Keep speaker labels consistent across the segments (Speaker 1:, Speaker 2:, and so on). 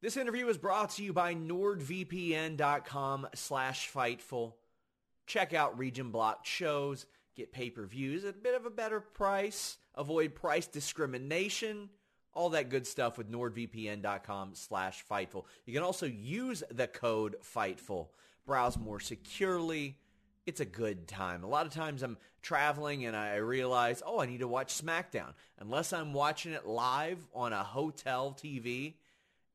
Speaker 1: This interview is brought to you by NordVPN.com slash Fightful. Check out region blocked shows, get pay-per-views at a bit of a better price, avoid price discrimination, all that good stuff with NordVPN.com slash Fightful. You can also use the code Fightful. Browse more securely. It's a good time. A lot of times I'm traveling and I realize, oh, I need to watch SmackDown. Unless I'm watching it live on a hotel TV,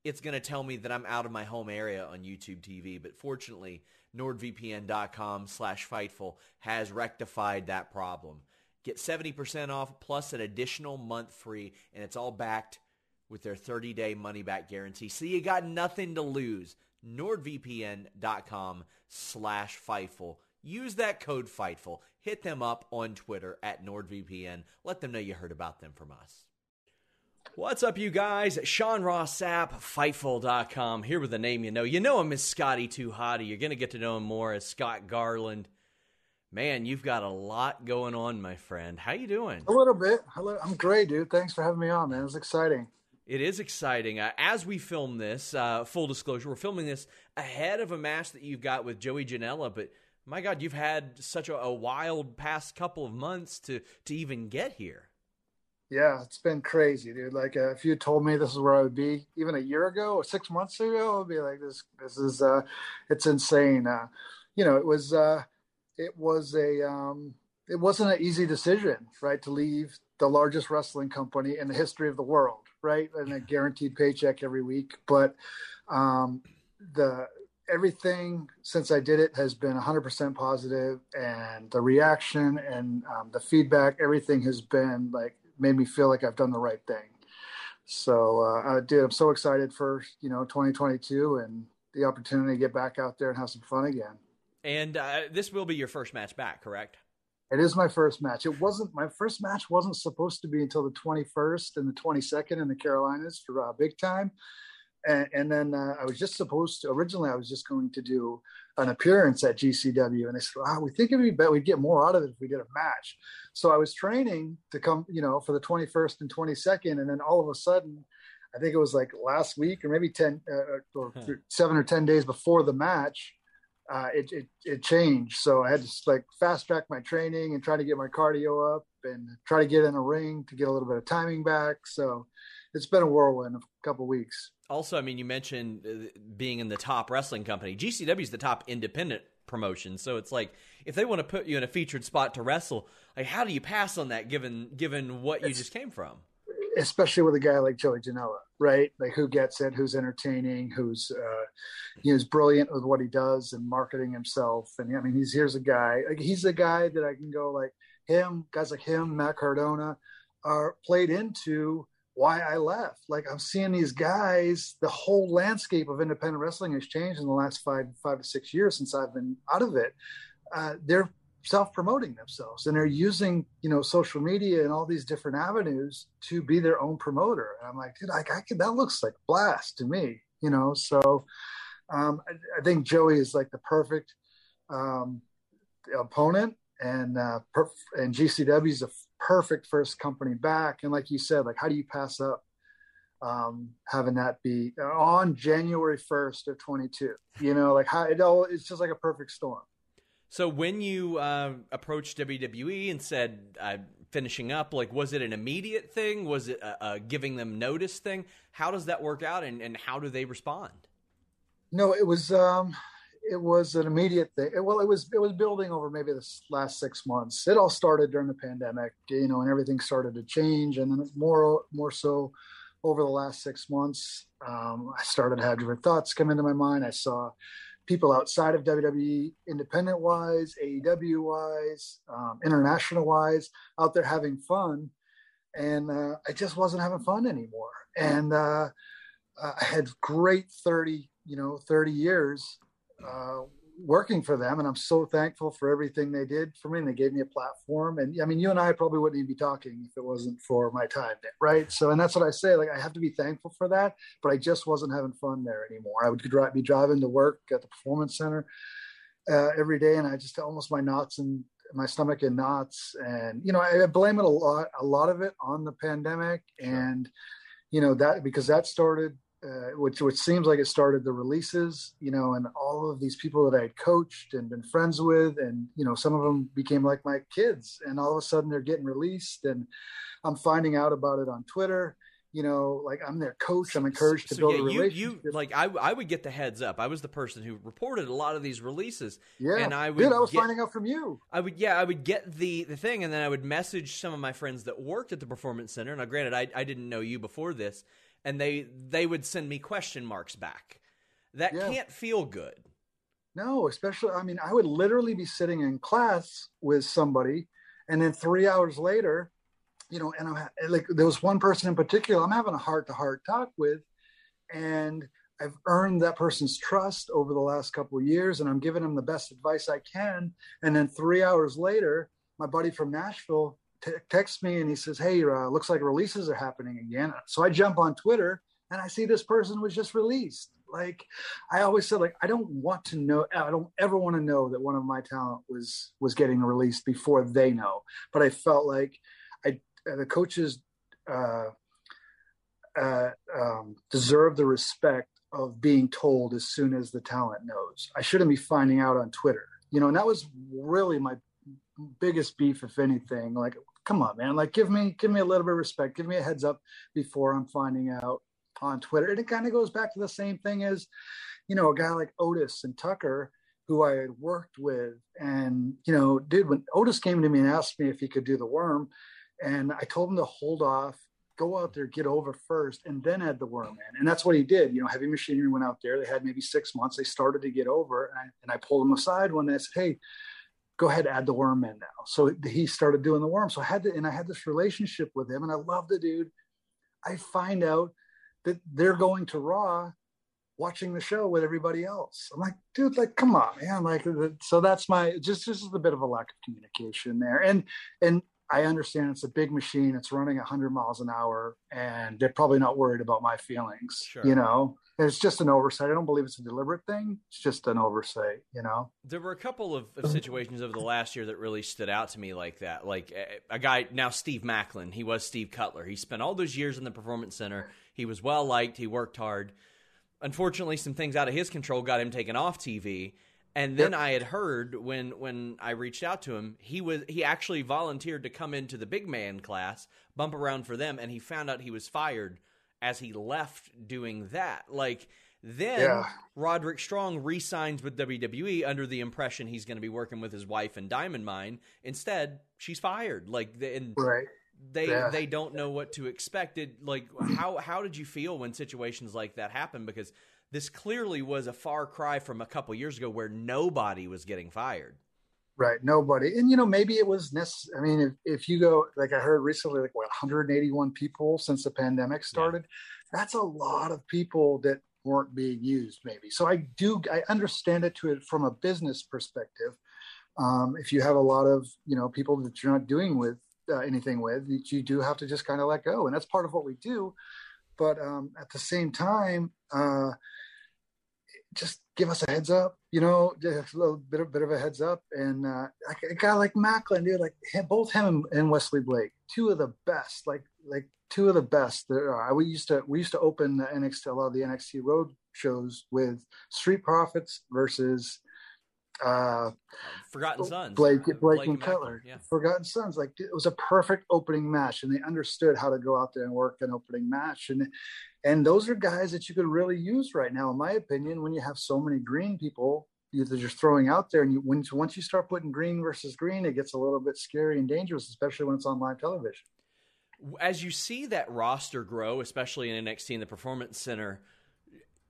Speaker 1: it's going to tell me that I'm out of my home area on YouTube TV. But fortunately, NordVPN.com slash Fightful has rectified that problem. Get 70% off plus an additional month free, and it's all backed with their 30-day money-back guarantee. So you got nothing to lose. NordVPN.com slash Fightful. Use that code Fightful. Hit them up on Twitter at NordVPN. Let them know you heard about them from us. What's up, you guys? Sean Ross Sapp, Fightful.com, here with a name you know. You know him as Scotty 2 Hotty. You're going to get to know him more as Scott Garland. Man, you've got a lot going on, my friend. How you doing?
Speaker 2: A little bit. I'm great, dude. Thanks for having me on, man. It was exciting.
Speaker 1: It is exciting. Uh, as we film this, uh, full disclosure, we're filming this ahead of a match that you've got with Joey Janela, but my God, you've had such a, a wild past couple of months to to even get here.
Speaker 2: Yeah, it's been crazy, dude. Like, uh, if you told me this is where I would be even a year ago or six months ago, I'd be like, "This, this is, uh, it's insane." Uh, you know, it was, uh, it was a, um, it wasn't an easy decision, right, to leave the largest wrestling company in the history of the world, right, and a guaranteed paycheck every week. But um, the everything since I did it has been 100% positive, and the reaction and um, the feedback, everything has been like made me feel like I've done the right thing. So, uh, dude, I'm so excited for you know 2022 and the opportunity to get back out there and have some fun again.
Speaker 1: And uh, this will be your first match back, correct?
Speaker 2: It is my first match. It wasn't my first match. wasn't supposed to be until the 21st and the 22nd in the Carolinas for uh, Big Time and, and then uh, I was just supposed to. Originally, I was just going to do an appearance at GCW, and they said, "Ah, we think it'd be better. We'd get more out of it if we did a match." So I was training to come, you know, for the 21st and 22nd, and then all of a sudden, I think it was like last week or maybe 10 uh, or huh. seven or 10 days before the match. Uh, it, it, it changed. So I had to like fast track my training and try to get my cardio up and try to get in a ring to get a little bit of timing back. So it's been a whirlwind of a couple weeks
Speaker 1: also, I mean, you mentioned uh, being in the top wrestling company. GCW is the top independent promotion, so it's like if they want to put you in a featured spot to wrestle, like how do you pass on that given given what you it's, just came from?
Speaker 2: Especially with a guy like Joey Janela, right? Like who gets it, who's entertaining, who's uh, he's brilliant with what he does and marketing himself. And I mean, he's here's a guy like he's the guy that I can go like him, guys like him, Matt Cardona, are played into why I left. Like I'm seeing these guys, the whole landscape of independent wrestling has changed in the last five five to six years since I've been out of it. Uh, they're self-promoting themselves and they're using you know social media and all these different avenues to be their own promoter. And I'm like, dude, like I could, that looks like blast to me. you know. So um, I, I, think Joey is like the perfect um, opponent, and uh, perf- and GCW is a perfect first company back. And like you said, like how do you pass up um, having that be on January first of twenty two? You know, like how it all it's just like a perfect storm.
Speaker 1: So when you uh, approached WWE and said uh, finishing up, like was it an immediate thing? Was it a, a, giving them notice thing? How does that work out, and, and how do they respond?
Speaker 2: No, it was um, it was an immediate thing. Well, it was it was building over maybe the last six months. It all started during the pandemic, you know, and everything started to change, and then more more so over the last six months, um, I started to have different thoughts come into my mind. I saw people outside of WWE, independent wise, AEW wise, um, international wise, out there having fun. And uh, I just wasn't having fun anymore. And uh, I had great 30, you know, 30 years uh, working for them and i'm so thankful for everything they did for me and they gave me a platform and i mean you and i probably wouldn't even be talking if it wasn't for my time there right? So and that's what i say like i have to be thankful for that but i just wasn't having fun there anymore. I would be driving to work at the performance center uh, every day and i just almost my knots and my stomach in knots and you know i blame it a lot a lot of it on the pandemic and you know that because that started uh, which which seems like it started the releases, you know, and all of these people that I had coached and been friends with, and you know, some of them became like my kids, and all of a sudden they're getting released, and I'm finding out about it on Twitter. You know, like I'm their coach. I'm encouraged to so, build yeah, a relationship.
Speaker 1: You, you, like I, I would get the heads up. I was the person who reported a lot of these releases.
Speaker 2: Yeah,
Speaker 1: and I would.
Speaker 2: Dude, I was
Speaker 1: get,
Speaker 2: finding out from you.
Speaker 1: I would, yeah, I would get the the thing, and then I would message some of my friends that worked at the performance center. Now, granted, I I didn't know you before this, and they they would send me question marks back. That yeah. can't feel good.
Speaker 2: No, especially I mean, I would literally be sitting in class with somebody, and then three hours later, you know, and I'm like there was one person in particular I'm having a heart to heart talk with, and I've earned that person's trust over the last couple of years, and I'm giving them the best advice I can. And then three hours later, my buddy from Nashville t- texts me and he says, "Hey, uh, looks like releases are happening again." So I jump on Twitter and I see this person was just released. Like I always said, like I don't want to know. I don't ever want to know that one of my talent was was getting released before they know. But I felt like I the coaches uh, uh, um, deserve the respect of being told as soon as the talent knows. I shouldn't be finding out on Twitter, you know. And that was really my biggest beef, if anything. Like come on, man. Like, give me give me a little bit of respect. Give me a heads up before I'm finding out on Twitter. And it kind of goes back to the same thing as, you know, a guy like Otis and Tucker, who I had worked with. And, you know, dude, when Otis came to me and asked me if he could do the worm, and I told him to hold off, go out there, get over first, and then add the worm in. And that's what he did. You know, heavy machinery went out there. They had maybe six months. They started to get over. And I, and I pulled him aside one day. I said, Hey, go ahead add the worm in now so he started doing the worm so i had to and i had this relationship with him and i love the dude i find out that they're going to raw watching the show with everybody else i'm like dude like come on man like uh, so that's my just just a bit of a lack of communication there and and I understand it's a big machine. It's running 100 miles an hour, and they're probably not worried about my feelings. Sure. You know, it's just an oversight. I don't believe it's a deliberate thing. It's just an oversight. You know.
Speaker 1: There were a couple of, of situations over the last year that really stood out to me like that. Like a, a guy now, Steve Maclin, He was Steve Cutler. He spent all those years in the performance center. He was well liked. He worked hard. Unfortunately, some things out of his control got him taken off TV and then yep. I had heard when when I reached out to him, he was he actually volunteered to come into the big man class, bump around for them, and he found out he was fired as he left doing that. Like then yeah. Roderick Strong re-signs with WWE under the impression he's going to be working with his wife in Diamond Mine. Instead, she's fired. Like and
Speaker 2: right.
Speaker 1: they yeah. they don't know what to expect. It like how how did you feel when situations like that happen? Because this clearly was a far cry from a couple years ago where nobody was getting fired.
Speaker 2: Right, nobody. And you know, maybe it was necessary. I mean, if, if you go, like I heard recently, like what 181 people since the pandemic started, yeah. that's a lot of people that weren't being used. Maybe. So I do, I understand it to it from a business perspective. Um, if you have a lot of you know people that you're not doing with uh, anything with, you do have to just kind of let go, and that's part of what we do but um, at the same time, uh, just give us a heads up, you know, just a little bit of bit of a heads up. And uh, a guy like Maclin, dude, like both him and Wesley Blake, two of the best, like like two of the best there are. We used to we used to open the NXT a lot of the NXT road shows with Street Profits versus uh,
Speaker 1: Forgotten Sons,
Speaker 2: Blake, Blake, Blake and Cutler, yeah. Forgotten Sons. Like it was a perfect opening match, and they understood how to go out there and work an opening match. And and those are guys that you could really use right now, in my opinion. When you have so many green people that you're throwing out there, and you when once you start putting green versus green, it gets a little bit scary and dangerous, especially when it's on live television.
Speaker 1: As you see that roster grow, especially in NXT in the Performance Center,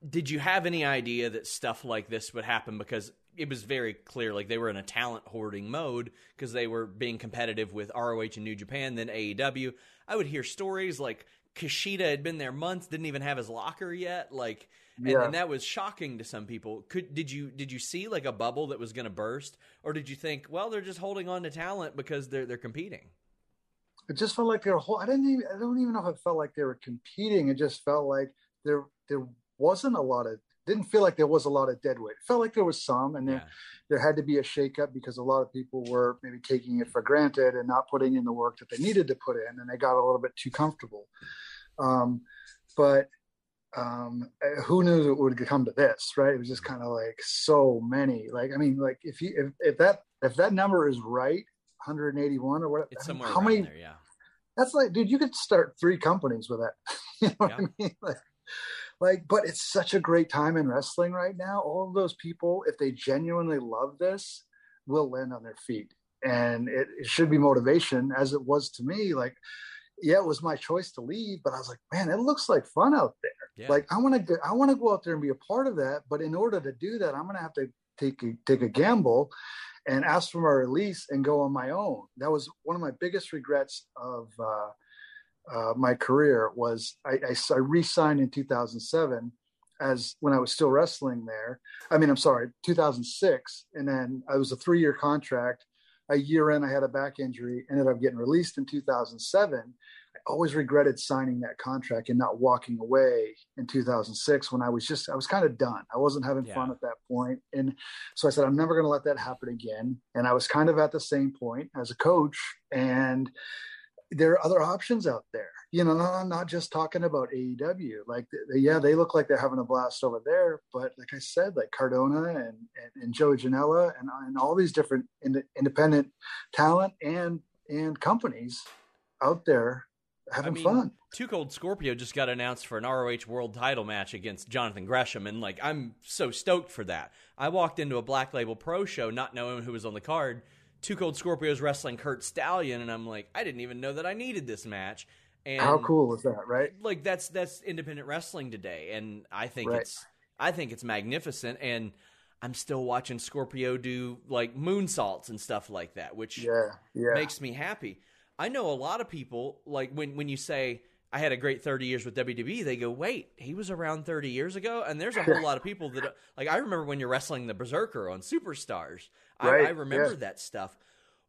Speaker 1: did you have any idea that stuff like this would happen? Because it was very clear like they were in a talent hoarding mode because they were being competitive with ROH and New Japan, then AEW. I would hear stories like Kushida had been there months, didn't even have his locker yet, like, and, yeah. and that was shocking to some people. Could did you did you see like a bubble that was going to burst, or did you think, well, they're just holding on to talent because they're they're competing?
Speaker 2: It just felt like they were. Whole, I didn't even. I don't even know if it felt like they were competing. It just felt like there there wasn't a lot of didn't feel like there was a lot of dead weight. It felt like there was some, and there yeah. there had to be a shakeup because a lot of people were maybe taking it for granted and not putting in the work that they needed to put in, and they got a little bit too comfortable. Um, but um, who knew it would come to this, right? It was just kind of like so many. Like, I mean, like if you if, if that if that number is right, 181 or what?
Speaker 1: It's somewhere how many? There, yeah.
Speaker 2: That's like, dude, you could start three companies with that. you know yeah. what I mean? Like, like but it's such a great time in wrestling right now. All of those people if they genuinely love this will land on their feet. And it, it should be motivation as it was to me. Like yeah it was my choice to leave but i was like man it looks like fun out there. Yeah. like i want to i want to go out there and be a part of that but in order to do that i'm going to have to take a, take a gamble and ask for my release and go on my own. That was one of my biggest regrets of uh, uh, my career was I, I, I re-signed in 2007 as when I was still wrestling there. I mean, I'm sorry, 2006, and then I was a three-year contract. A year in, I had a back injury. Ended up getting released in 2007. I always regretted signing that contract and not walking away in 2006 when I was just I was kind of done. I wasn't having yeah. fun at that point, and so I said I'm never going to let that happen again. And I was kind of at the same point as a coach, and there are other options out there. You know, not, not just talking about AEW. Like, yeah, they look like they're having a blast over there, but like I said, like Cardona and and, and Joey Janela and, and all these different ind- independent talent and and companies out there having I mean, fun.
Speaker 1: Two Cold Scorpio just got announced for an ROH World Title match against Jonathan Gresham, and like I'm so stoked for that. I walked into a Black Label Pro show not knowing who was on the card Two Cold Scorpios wrestling Curt Stallion, and I'm like, I didn't even know that I needed this match. And
Speaker 2: how cool is that, right?
Speaker 1: Like that's that's independent wrestling today, and I think right. it's I think it's magnificent. And I'm still watching Scorpio do like moonsaults and stuff like that, which
Speaker 2: yeah, yeah.
Speaker 1: makes me happy. I know a lot of people like when when you say I had a great 30 years with WWE, they go, wait, he was around 30 years ago? And there's a whole lot of people that, like, I remember when you're wrestling the Berserker on Superstars. Right. I, I remember yeah. that stuff.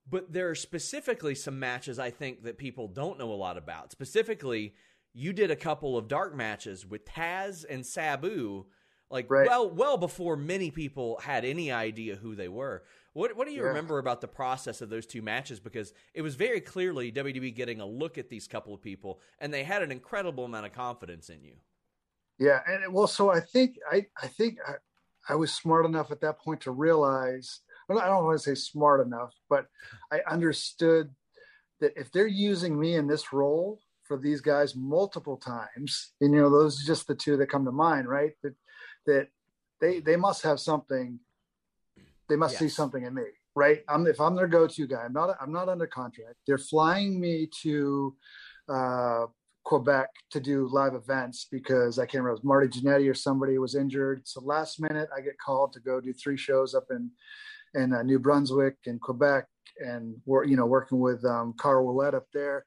Speaker 1: But there are specifically some matches I think that people don't know a lot about. Specifically, you did a couple of dark matches with Taz and Sabu, like right. well, well before many people had any idea who they were. What What do you yeah. remember about the process of those two matches? Because it was very clearly WWE getting a look at these couple of people, and they had an incredible amount of confidence in you.
Speaker 2: Yeah, and uh, well, so I think I I think I, I was smart enough at that point to realize well, I don't want to say smart enough, but I understood that if they're using me in this role for these guys multiple times, and you know, those are just the two that come to mind, right? That that they they must have something. They must yes. see something in me, right? I'm if I'm their go-to guy. I'm not. I'm not under contract. They're flying me to uh, Quebec to do live events because I can't remember. Marty Jannetty or somebody was injured. So last minute, I get called to go do three shows up in in uh, New Brunswick and Quebec, and we're you know working with um, Carl Ouellet up there.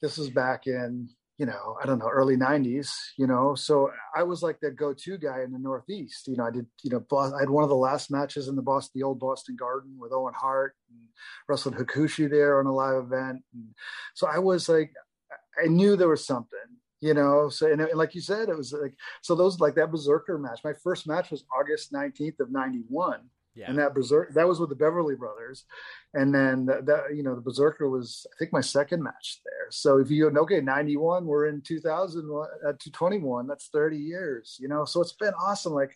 Speaker 2: This was back in you know I don't know early '90s, you know. So I was like the go-to guy in the Northeast. You know, I did you know I had one of the last matches in the Boston, the old Boston Garden with Owen Hart and wrestled Hakushi there on a live event. And so I was like, I knew there was something you know so and, and, like you said it was like so those like that berserker match my first match was august 19th of 91 yeah. and that berserk that was with the beverly brothers and then that, that, you know the berserker was i think my second match there so if you go okay 91 we're in 2000 uh, 221 that's 30 years you know so it's been awesome like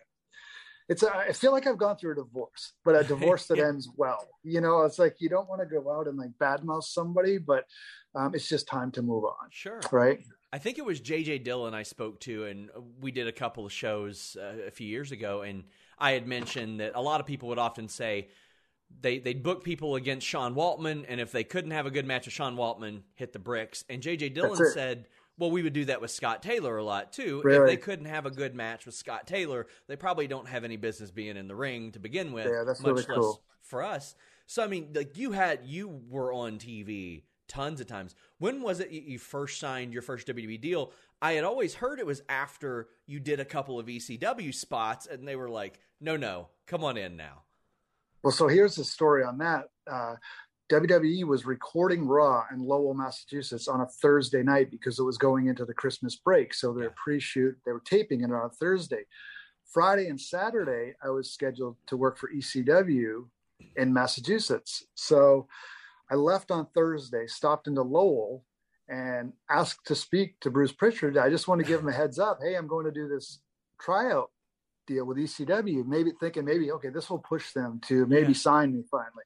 Speaker 2: it's a, I feel like I've gone through a divorce, but a divorce that yeah. ends well. You know, it's like you don't want to go out and like badmouth somebody, but um, it's just time to move on.
Speaker 1: Sure.
Speaker 2: Right.
Speaker 1: I think it was JJ Dillon I spoke to, and we did a couple of shows uh, a few years ago, and I had mentioned that a lot of people would often say they they'd book people against Sean Waltman, and if they couldn't have a good match with Sean Waltman, hit the bricks. And JJ Dillon said, "Well, we would do that with Scott Taylor a lot too. Really? If they couldn't have a good match with Scott Taylor, they probably don't have any business being in the ring to begin with.
Speaker 2: Yeah, that's much really cool. less
Speaker 1: for us. So I mean, like you had you were on TV tons of times. When was it you first signed your first WWE deal? I had always heard it was after you did a couple of ECW spots, and they were like, "No, no, come on in now."
Speaker 2: Well, so here's the story on that. Uh, WWE was recording Raw in Lowell, Massachusetts on a Thursday night because it was going into the Christmas break. So their yeah. pre-shoot, they were taping it on a Thursday. Friday and Saturday, I was scheduled to work for ECW in Massachusetts. So I left on Thursday, stopped into Lowell, and asked to speak to Bruce Pritchard. I just want to give him a heads up. Hey, I'm going to do this tryout deal with ECW. Maybe thinking maybe okay, this will push them to maybe yeah. sign me finally.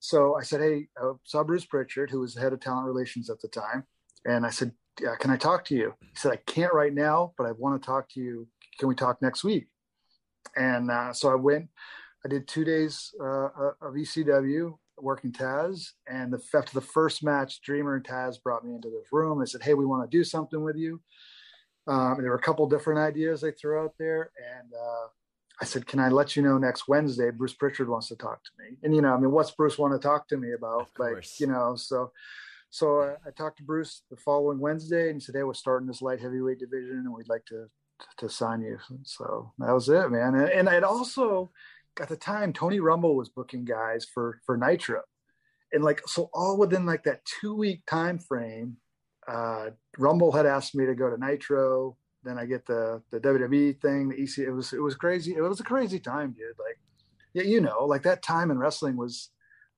Speaker 2: So I said, hey, I saw Bruce Pritchard, who was the head of talent relations at the time, and I said, yeah, can I talk to you? He said, I can't right now, but I want to talk to you. Can we talk next week? And uh, so I went. I did two days uh, of ECW working Taz. And the, after the first match, Dreamer and Taz brought me into this room. They said, Hey, we want to do something with you. Um, there were a couple different ideas they threw out there. And uh, I said, Can I let you know next Wednesday? Bruce Pritchard wants to talk to me. And, you know, I mean, what's Bruce want to talk to me about? Like, you know, so. So I, I talked to Bruce the following Wednesday, and he said, "Hey, we're starting this light heavyweight division, and we'd like to to sign you." So that was it, man. And, and I'd also at the time Tony Rumble was booking guys for for Nitro, and like so all within like that two week time frame, uh, Rumble had asked me to go to Nitro. Then I get the the WWE thing, the EC. It was it was crazy. It was a crazy time, dude. Like, yeah, you know, like that time in wrestling was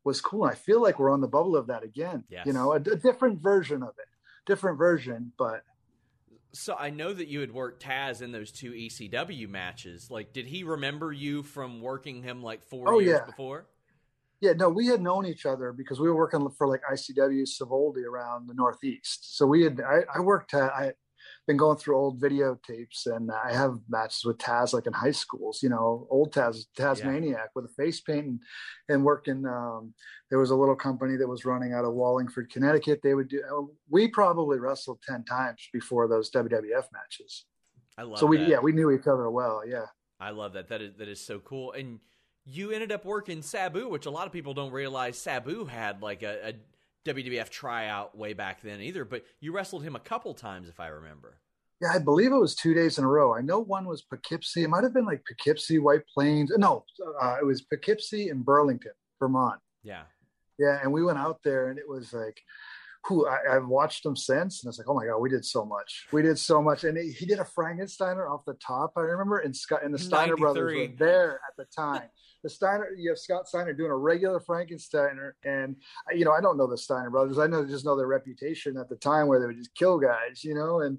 Speaker 2: was cool. I feel like we're on the bubble of that again. Yes. You know, a, a different version of it, different version, but
Speaker 1: so I know that you had worked Taz in those two ECW matches. Like, did he remember you from working him like four oh, years yeah. before?
Speaker 2: Yeah, no, we had known each other because we were working for like ICW Savoldi around the Northeast. So we had, I, I worked, uh, I, been going through old videotapes and I have matches with Taz like in high schools, you know, old Taz, Tazmaniac yeah. with a face paint and, and working. Um, there was a little company that was running out of Wallingford, Connecticut. They would do, uh, we probably wrestled 10 times before those WWF matches.
Speaker 1: I love
Speaker 2: So we,
Speaker 1: that.
Speaker 2: yeah, we knew each other well. Yeah.
Speaker 1: I love that. That is, that is so cool. And you ended up working Sabu, which a lot of people don't realize Sabu had like a, a WWF tryout way back then either, but you wrestled him a couple times, if I remember.
Speaker 2: Yeah, I believe it was two days in a row. I know one was Poughkeepsie. It might have been like Poughkeepsie, White Plains. No, uh, it was Poughkeepsie and Burlington, Vermont.
Speaker 1: Yeah.
Speaker 2: Yeah, and we went out there, and it was like, who I, have watched him since, and it's like, oh my god, we did so much. We did so much, and he, he did a Frankensteiner off the top. I remember, and Scott and the Steiner brothers were there at the time the Steiner, you have Scott Steiner doing a regular Frankensteiner, and you know I don't know the Steiner brothers. I know just know their reputation at the time where they would just kill guys, you know, and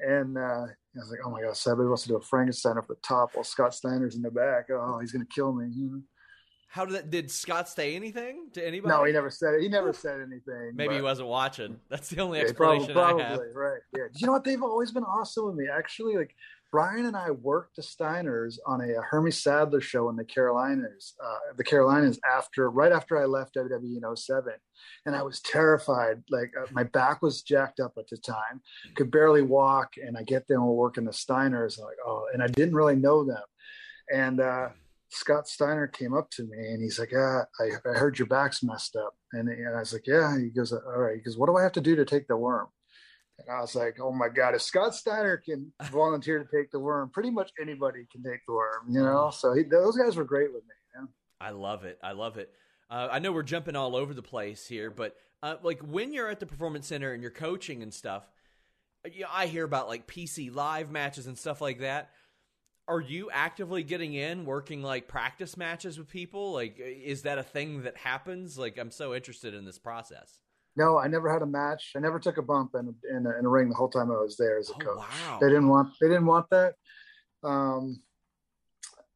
Speaker 2: and uh, I was like, oh my god, somebody wants to do a Frankenstein off the top while Scott Steiner's in the back. Oh, he's gonna kill me. You know?
Speaker 1: How did that, did Scott say anything to anybody?
Speaker 2: No, he never said it. He never said anything.
Speaker 1: Maybe he wasn't watching. That's the only explanation yeah, probably, probably, I have.
Speaker 2: Right. Yeah. You know what? They've always been awesome with me. Actually, like Brian and I worked the Steiners on a, a Hermie Sadler show in the Carolinas, uh, the Carolinas after, right after I left WWE in 07. And I was terrified. Like uh, my back was jacked up at the time, could barely walk. And I get there and we're working the Steiners. like, oh, and I didn't really know them. And, uh, Scott Steiner came up to me and he's like, "Yeah, I, I heard your back's messed up." And, and I was like, "Yeah." He goes, "All right." He goes, "What do I have to do to take the worm?" And I was like, oh my God, if Scott Steiner can volunteer to take the worm, pretty much anybody can take the worm, you know? So he, those guys were great with me.
Speaker 1: I love it. I love it. Uh, I know we're jumping all over the place here, but uh, like when you're at the performance center and you're coaching and stuff, I hear about like PC live matches and stuff like that. Are you actively getting in, working like practice matches with people? Like, is that a thing that happens? Like, I'm so interested in this process.
Speaker 2: No, I never had a match. I never took a bump in in a, in a ring the whole time I was there as a
Speaker 1: Oh,
Speaker 2: coach.
Speaker 1: wow.
Speaker 2: They didn't want they didn't want that. Um,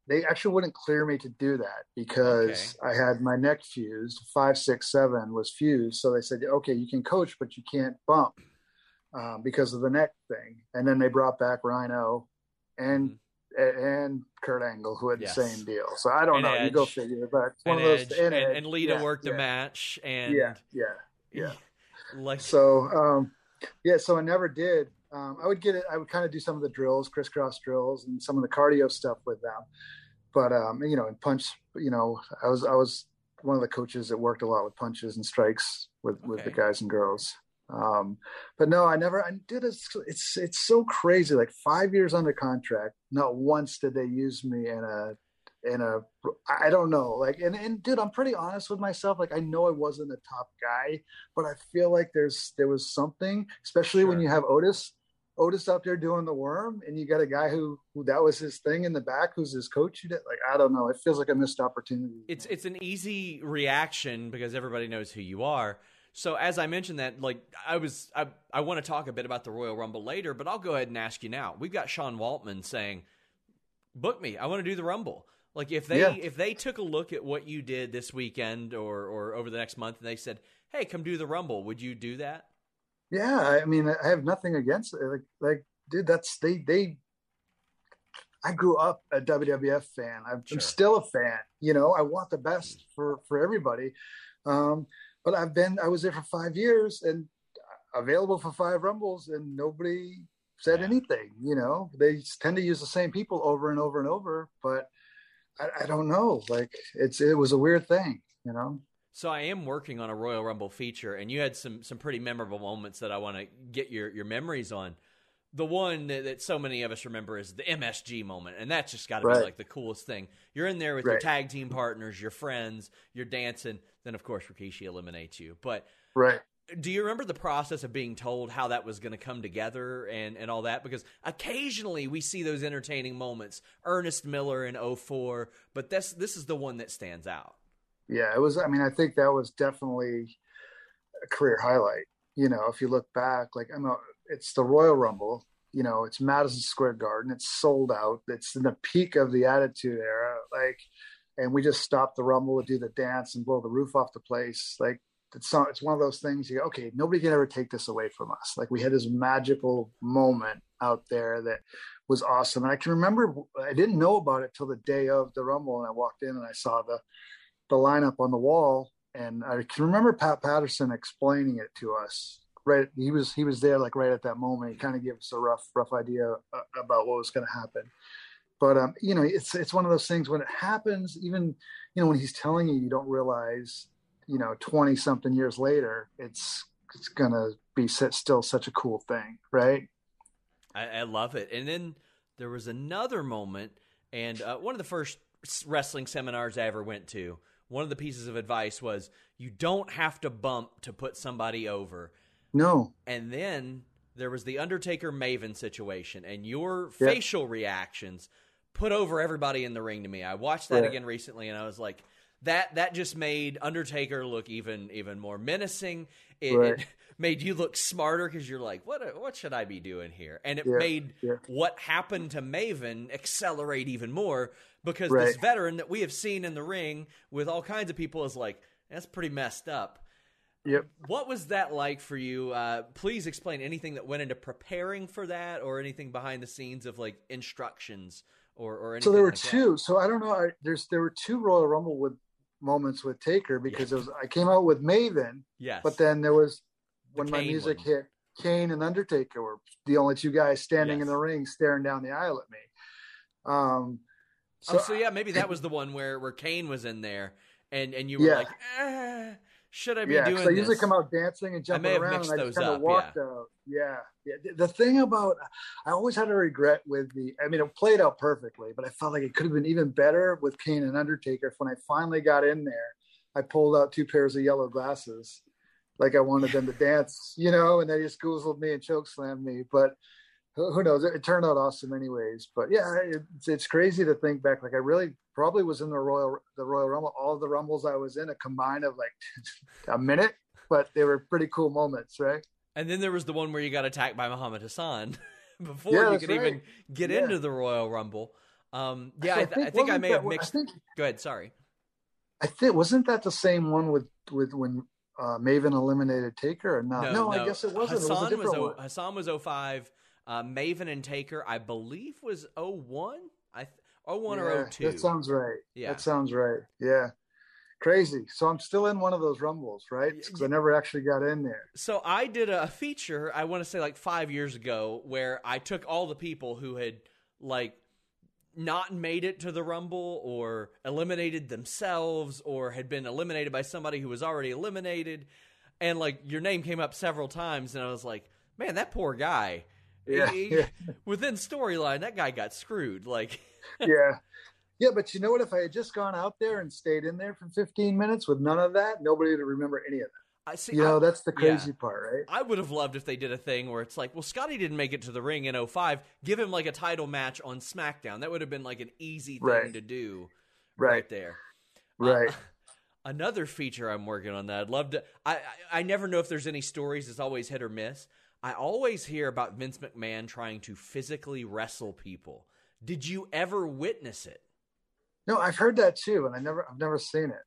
Speaker 2: they actually wouldn't clear me to do that because I had my neck fused. Five, six, seven was fused. So they said, okay, you can coach, but you can't bump um, because of the neck thing. And then they brought back Rhino and and Kurt Angle, who had.
Speaker 1: Yes.
Speaker 2: the same deal. So I don't
Speaker 1: And
Speaker 2: know. You go figure. But one
Speaker 1: And
Speaker 2: of those.
Speaker 1: Edge and,
Speaker 2: Edge,
Speaker 1: and Lita
Speaker 2: yeah,
Speaker 1: worked the match, and
Speaker 2: Yeah, yeah, yeah.
Speaker 1: like
Speaker 2: So um, yeah, so I never did. Um, I would get it. I would kind of do some of the drills, crisscross drills, and some of the cardio stuff with them. But um, you know, and punch. You know, I was I was one of the coaches that worked a lot with punches and strikes with with the guys and girls. Um, but no, I never. I did. It. It's it's so crazy. Like five years under contract, not once did they use me in a in a I don't know like and, and dude I'm pretty honest with myself like I know I wasn't a top guy but I feel like there's there was something especially when you have Otis Otis out there doing the worm and you got a guy who who that was his thing in the back who's his coach you did like I don't know it feels like a missed opportunity
Speaker 1: it's it's an easy reaction because everybody knows who you are. So as I mentioned that, like I was, I I want to talk a bit about the Royal Rumble later, but I'll go ahead and ask you now. We've got Sean Waltman saying, "Book me. I want to do the Rumble." Like if they
Speaker 2: Yeah.
Speaker 1: if they took a look at what you did this weekend or or over the next month and they said, "Hey, come do the Rumble," would you do that?
Speaker 2: yeah I mean I have nothing against it like like dude that's they they I grew up a WWF fan. I'm,
Speaker 1: Sure.
Speaker 2: I'm still a fan. You know, I want the best for for everybody. Um, but I've been I was there for five years and available for five rumbles, and nobody said
Speaker 1: Yeah.
Speaker 2: anything. You know, they tend to use the same people over and over and over. But I, I don't know. Like it's it was a weird thing. You know.
Speaker 1: So I am working on a Royal Rumble feature, and you had some some pretty memorable moments that I want to get your your memories on. The one that, that so many of us remember is the MSG moment, and that's just got to
Speaker 2: Right.
Speaker 1: be like the coolest thing. You're in there with your tag team partners, your friends, you're dancing. Then of course Rikishi eliminates you. But
Speaker 2: Right.
Speaker 1: do you remember the process of being told how that was going to come together and, and all that? Because occasionally we see those entertaining moments. Ernest Miller in 04, but this this is the one that stands out.
Speaker 2: Yeah, it was. I mean, I think that was definitely a career highlight. You know, if you look back, like I'm, a, it's the Royal Rumble. You know, it's Madison Square Garden. It's sold out. It's in the peak of the Attitude Era. Like, and we just stopped the Rumble to do the dance and blow the roof off the place. Like, it's it's one of those things. You go, okay, nobody can ever take this away from us. Like, we had this magical moment out there that was awesome. And I can remember I didn't know about it till the day of the Rumble, and I walked in and I saw the the lineup on the wall and I can remember Pat Patterson explaining it to us. Right, he was he was there like right at that moment. He kind of gave us a rough rough idea uh, about what was going to happen. But um, you know, it's it's one of those things when it happens. Even you know when he's telling you, you don't realize. You know, twenty something years later, it's it's gonna be s- still such a cool thing, right?
Speaker 1: I, I love it. And then there was another moment, and uh, one of the first wrestling seminars I ever went to. One of the pieces of advice was you don't have to bump to put somebody over.
Speaker 2: No,
Speaker 1: And then there was the Undertaker Maven situation, and your
Speaker 2: Yeah.
Speaker 1: facial reactions put over everybody in the ring to me. I watched that
Speaker 2: Yeah.
Speaker 1: again recently, and I was like, that that just made Undertaker look even even more menacing. It,
Speaker 2: Right.
Speaker 1: it made you look smarter because you're like, what what should I be doing here? And it
Speaker 2: Yeah,
Speaker 1: made
Speaker 2: yeah.
Speaker 1: what happened to Maven accelerate even more because this veteran that we have seen in the ring with all kinds of people is like, that's pretty messed up.
Speaker 2: Yep.
Speaker 1: What was that like for you? Uh, please explain anything that went into preparing for that, or anything behind the scenes of like instructions, or or anything.
Speaker 2: So there were
Speaker 1: like that.
Speaker 2: two. So I don't know. I, there's there were two Royal Rumble with moments with Taker because it was I came out with Maven,
Speaker 1: Yes,
Speaker 2: but then there was
Speaker 1: The
Speaker 2: when my music
Speaker 1: one.
Speaker 2: hit, Kane and Undertaker were the only two guys standing in the ring, staring down the aisle at me. Um,
Speaker 1: so, oh, so yeah, maybe that was the one where where Kane was in there, and and you were
Speaker 2: Yeah.
Speaker 1: like, eh, should I be
Speaker 2: yeah,
Speaker 1: doing
Speaker 2: 'cause I usually come out dancing and jumping
Speaker 1: may have
Speaker 2: around,
Speaker 1: mixed
Speaker 2: and I
Speaker 1: those
Speaker 2: just kind
Speaker 1: up,
Speaker 2: of walked out. Yeah, yeah. The- The thing about I always had a regret with the. I mean, it played out perfectly, but I felt like it could have been even better with Kane and Undertaker. When I finally got in there, I pulled out two pairs of yellow glasses, like I wanted them to dance, you know, and they just goozled me and choke slammed me. But who knows? It, turned out awesome anyways. But yeah, it's, it's crazy to think back. Like I really probably was in the Royal the Royal Rumble. All the Rumbles I was in a combined of like a minute, but they were pretty cool moments, right?
Speaker 1: And then there was the one where you got attacked by Muhammad Hassan before yeah, you could right. even get yeah. into the Royal Rumble. Um, yeah, I, th- I think, I, think I may have mixed. Think, Go ahead. Sorry.
Speaker 2: I think wasn't that the same one with with when uh, Maven eliminated Taker or not?
Speaker 1: No,
Speaker 2: no, no. I guess it wasn't. Hassan
Speaker 1: it was, a was Hassan was 05. Uh, Maven and Taker, I believe, was 01. I th- 01 yeah, or 02.
Speaker 2: That sounds right. Yeah, that sounds right. Yeah, crazy. So I'm still in one of those rumbles, right? Because I never actually got in there.
Speaker 1: So I did a feature. I want to say like five years ago, where I took all the people who had like not made it to the rumble or eliminated themselves or had been eliminated by somebody who was already eliminated and like your name came up several times and i was like man that poor guy
Speaker 2: yeah, he, yeah.
Speaker 1: within storyline, that guy got screwed. Like,
Speaker 2: yeah, yeah. But you know what? If I had just gone out there and stayed in there for 15 minutes with none of that, nobody would remember any of that. I see. You know, I, that's the crazy yeah. part, right?
Speaker 1: I would have loved if they did a thing where it's like, well, Scotty didn't make it to the ring in 05. Give him like a title match on SmackDown. That would have been like an easy thing
Speaker 2: right.
Speaker 1: to do
Speaker 2: right,
Speaker 1: right there.
Speaker 2: Right. Uh,
Speaker 1: another feature I'm working on that I'd love to. I, I I never know if there's any stories. It's always hit or miss. I always hear about Vince McMahon trying to physically wrestle people. Did you ever witness it?
Speaker 2: No, I've heard that too, and I never, I've never seen it.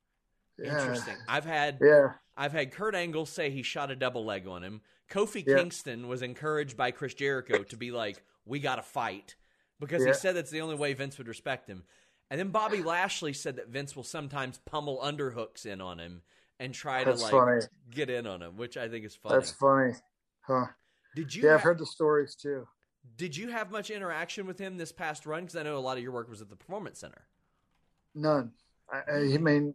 Speaker 1: Yeah. Interesting. I've had,
Speaker 2: yeah,
Speaker 1: I've had Kurt Angle say he shot a double leg on him. Kofi yeah. Kingston was encouraged by Chris Jericho to be like, "We got to fight," because yeah. he said that's the only way Vince would respect him. And then Bobby Lashley said that Vince will sometimes pummel underhooks in on him and try
Speaker 2: that's
Speaker 1: to like
Speaker 2: funny.
Speaker 1: get in on him, which I think is funny.
Speaker 2: That's funny, huh?
Speaker 1: Did you?
Speaker 2: Yeah,
Speaker 1: have,
Speaker 2: I've heard the stories too.
Speaker 1: Did you have much interaction with him this past run? Because I know a lot of your work was at the Performance Center.
Speaker 2: None. I, I mean,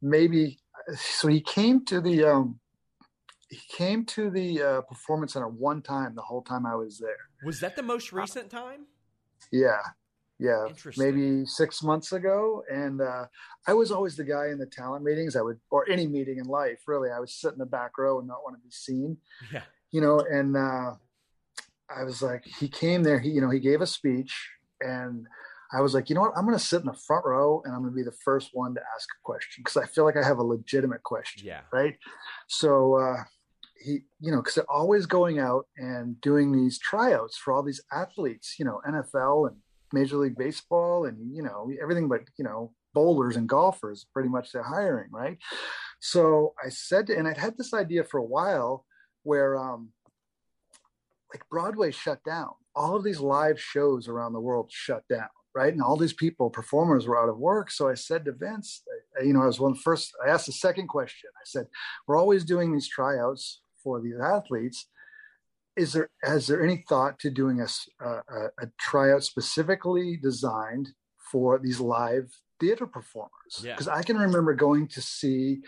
Speaker 2: maybe. So he came to the um, he came to the uh, Performance Center one time. The whole time I was there.
Speaker 1: Was that the most recent time?
Speaker 2: Yeah, yeah, maybe six months ago. And uh, I was always the guy in the talent meetings. I would, or any meeting in life, really. I would sit in the back row and not want to be seen.
Speaker 1: Yeah,
Speaker 2: you know. And uh, I was like, he came there. He, you know, he gave a speech, and I was like, you know what? I'm going to sit in the front row, and I'm going to be the first one to ask a question because I feel like I have a legitimate question.
Speaker 1: Yeah.
Speaker 2: Right. So. uh he, you know, because they're always going out and doing these tryouts for all these athletes, you know, NFL and Major League Baseball and you know everything but you know bowlers and golfers pretty much they're hiring right so i said to, and i'd had this idea for a while where um like broadway shut down. All of these live shows around the world shut down right? And all these people performers were out of work. So i said to vince you know i was one first i asked the second question. I said we're always doing these tryouts for these athletes. Is there has there any thought to doing a, a, a tryout specifically designed for these live theater performers? Because
Speaker 1: yeah.
Speaker 2: I can remember going to see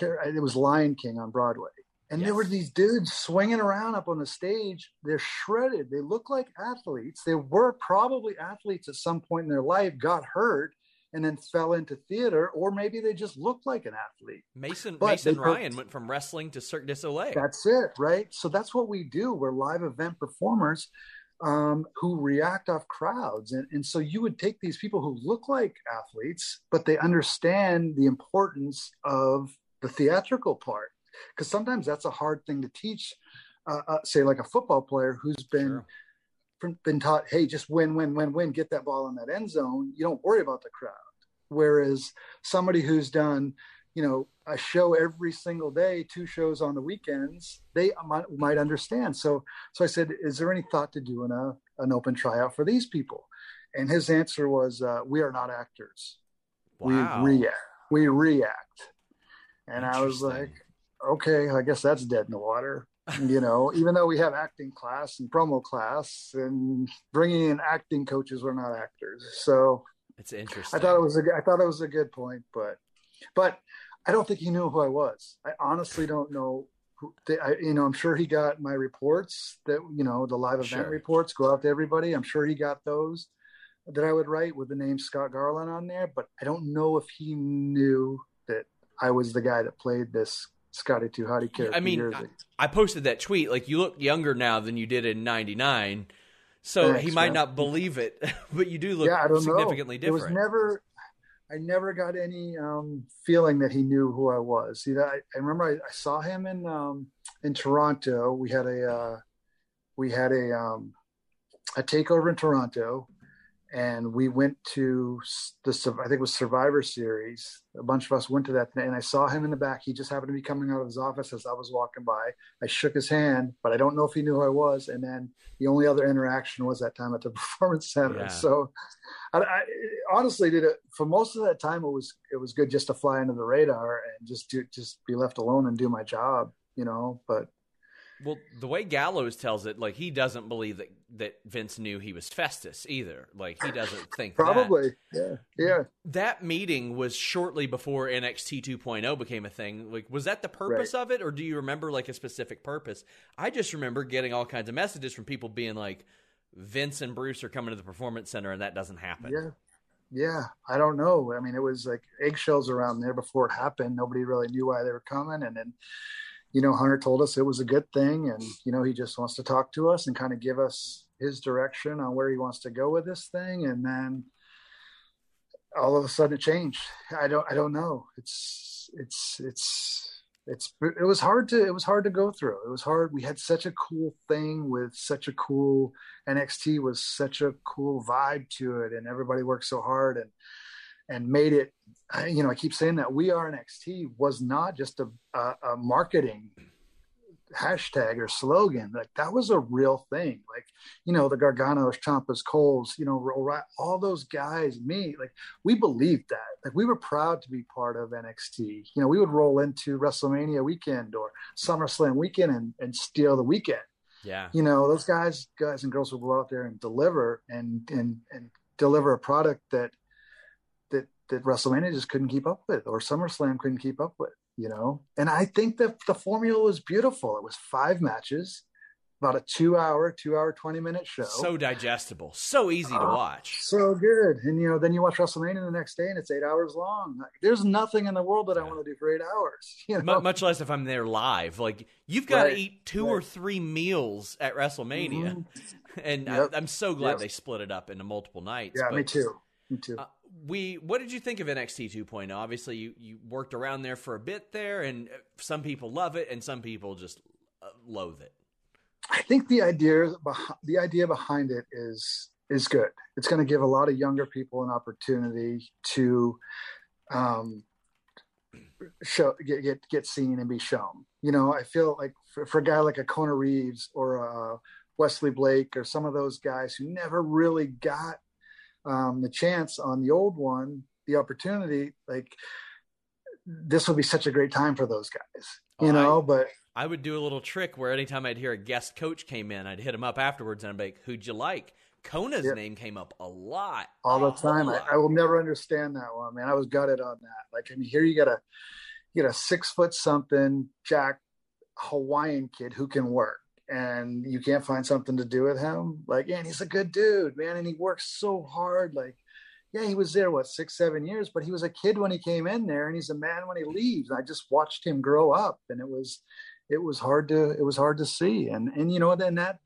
Speaker 2: it was Lion King on Broadway, and yes. there were these dudes swinging around up on the stage. They're shredded. They look like athletes. They were probably athletes at some point in their life, got hurt, and then fell into theater, or maybe they just looked like an athlete.
Speaker 1: Mason but Mason Ryan went from wrestling to Cirque du Soleil.
Speaker 2: That's it, right? So that's what we do. We're live event performers um, who react off crowds, and and so you would take these people who look like athletes, but they understand the importance of the theatrical part, because sometimes that's a hard thing to teach. Uh, uh, say like a football player who's been sure been taught, hey, just win, win, win, win, get that ball in that end zone. You don't worry about the crowd. Whereas somebody who's done, you know, a show every single day, two shows on the weekends, they might, might understand. So, so I said, is there any thought to doing a an open tryout for these people? And his answer was, uh, we are not actors.
Speaker 1: Wow.
Speaker 2: We react. We react. And I was like, okay, I guess that's dead in the water you know, even though we have acting class and promo class and bringing in acting coaches, we're not actors. So
Speaker 1: it's interesting.
Speaker 2: I thought it was a, I thought it was a good point, but, but I don't think he knew who I was. I honestly don't know who, I, you know, I'm sure he got my reports that, you know, the live event sure. reports go out to everybody. I'm sure he got those that I would write with the name Scott Garland on there, but I don't know if he knew that I was the guy that played this Scotty 2 Hotty character.
Speaker 1: I mean, I, I, posted that tweet. Like, you look younger now than you did in '99. So Thanks, he might man. not believe it, but you do look yeah, I don't significantly know. different.
Speaker 2: It was never. I never got any um, feeling that he knew who I was. See, that I, I remember I, I, saw him in um, in Toronto. We had a uh, we had a um, a takeover in Toronto, and we went to the I think it was Survivor Series. A bunch of us went to that, and I saw him in the back. He just happened to be coming out of his office as I was walking by. I shook his hand, but I don't know if he knew who I was. And then the only other interaction was that time at the Performance Center. Yeah. So, I, I, honestly, did it for most of that time. It was it was good just to fly under the radar and just to just be left alone and do my job, you know. But
Speaker 1: well, the way Gallows tells it, like he doesn't believe that that Vince knew he was Festus either. Like he doesn't think
Speaker 2: probably. That. Yeah, yeah.
Speaker 1: That meeting was shortly before NXT 2.0 became a thing. Like, was that the purpose right. of it, or do you remember like a specific purpose? I just remember getting all kinds of messages from people being like, Vince and Bruce are coming to the Performance Center, and that doesn't happen.
Speaker 2: Yeah, yeah. I don't know. I mean, it was like eggshells around there before it happened. Nobody really knew why they were coming, and then you know, Hunter told us it was a good thing, and you know, he just wants to talk to us and kind of give us his direction on where he wants to go with this thing, and then all of a sudden it changed. I don't, I don't know. It's, it's, it's, it's, it was hard to, it was hard to go through. It was hard. We had such a cool thing with such a cool NXT was such a cool vibe to it, and everybody worked so hard and and made it you know, I keep saying that we are NXT was not just a, a, a, marketing hashtag or slogan. Like that was a real thing. Like, you know, the Garganos, Ciampas, Coles, you know, all those guys, me, like we believed that. Like we were proud to be part of NXT. You know, we would roll into WrestleMania weekend or SummerSlam weekend and, and steal the weekend.
Speaker 1: Yeah.
Speaker 2: You know, those guys, guys and girls will go out there and deliver and and and deliver a product that that WrestleMania just couldn't keep up with, or SummerSlam couldn't keep up with, you know. And I think that the formula was beautiful. It was five matches, about a two-hour, two-hour, twenty-minute show.
Speaker 1: So digestible, so easy to uh, watch,
Speaker 2: so good. And you know, then you watch WrestleMania the next day, and it's eight hours long. Like, there's nothing in the world that yeah. I want to do for eight hours. You know?
Speaker 1: much less if I'm there live. Like you've got right. to eat two right. or three meals at WrestleMania, mm-hmm. and yep. I, am so glad yep. they split it up into multiple nights.
Speaker 2: Yeah, but, me too. Me too.
Speaker 1: Uh, we what did you think of NXT 2.0? Obviously, you you worked around there for a bit there, and some people love it, and some people just uh, loathe it.
Speaker 2: I think the idea the idea behind it is is good. It's going to give a lot of younger people an opportunity to um, show get, get get seen and be shown. You know, I feel like for, for a guy like a Kona Reeves or a Wesley Blake or some of those guys who never really got um, the chance on the old one, the opportunity, like this would be such a great time for those guys, you oh, know. I, but
Speaker 1: I would do a little trick where anytime I'd hear a guest coach came in, I'd hit him up afterwards and I'd be like, "Who'd you like?" Kona's yep. name came up a lot,
Speaker 2: all the time. I, I, will never understand that one, man. I was gutted on that. Like, I mean, here you got a you got a six foot something Jack Hawaiian kid who can work and you can't find something to do with him. Like, and he's a good dude, man, and he works so hard. Like, yeah, he was there what six, seven years, but he was a kid when he came in there, and he's a man when he leaves. I just watched him grow up, and it was, it was hard to, it was hard to see, and and you know, then that,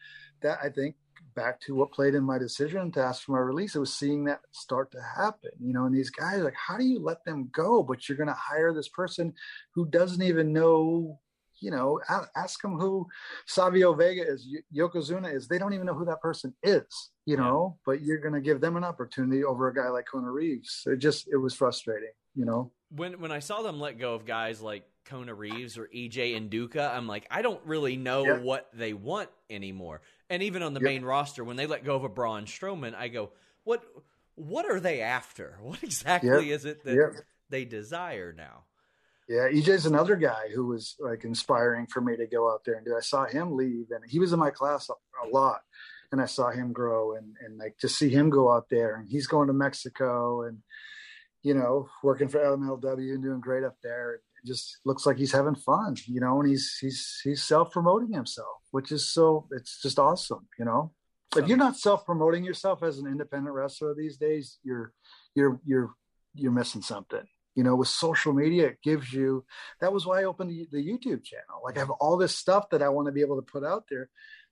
Speaker 2: that I think back to what played in my decision to ask for my release, it was seeing that start to happen. You know, and these guys like, how do you let them go? But you're going to hire this person who doesn't even know you know, ask them who Savio Vega is, Yokozuna is. They don't even know who that person is, you know, but you're going to give them an opportunity over a guy like Kona Reeves. It just, it was frustrating, you know.
Speaker 1: When, when I saw them let go of guys like Kona Reeves or EJ Nduka, I'm like, I don't really know yeah. what they want anymore. And even on the main roster, when they let go of a Braun Strowman, I go, what, what are they after? What exactly is it that they desire now?
Speaker 2: Yeah, EJ's another guy who was like inspiring for me to go out there and do. I saw him leave, and he was in my class a, lot, and I saw him grow, and and like to see him go out there, and he's going to Mexico, and you know, working for MLW and doing great up there. It just looks like he's having fun, you know, and he's he's he's self promoting himself, which is so it's just awesome, you know. If you're not self promoting yourself as an independent wrestler these days, you're you're you're you're missing something You know, with social media, it gives you. That was why I opened the YouTube channel. Like I have all this stuff that I want to be able to put out there.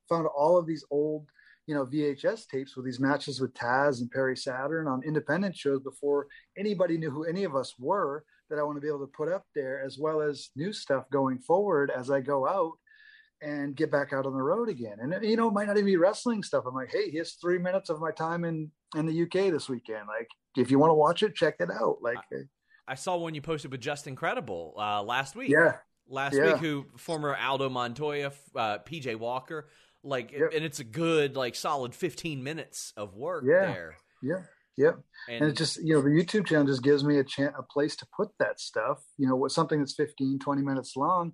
Speaker 2: Found all of these old, you know, VHS tapes with these matches with Taz and Perry Saturn on independent shows before anybody knew who any of us were. That I want to be able to put up there, as well as new stuff going forward as I go out and get back out on the road again. And you know, it might not even be wrestling stuff. I'm like, hey, here's three minutes of my time in in the UK this weekend. Like, if you want to watch it, check it out. Like,
Speaker 1: uh, I, saw one you posted with Justin Credible uh, last week.
Speaker 2: Yeah,
Speaker 1: last
Speaker 2: yeah.
Speaker 1: week. Who former Aldo Montoya, uh, PJ Walker. Like, yep. and it's a good, like, solid 15 minutes of work
Speaker 2: yeah.
Speaker 1: there.
Speaker 2: Yeah. Yep. And, and, it just, you know, the YouTube channel just gives me a, chance, a place to put that stuff, you know, with something that's 15, 20 minutes long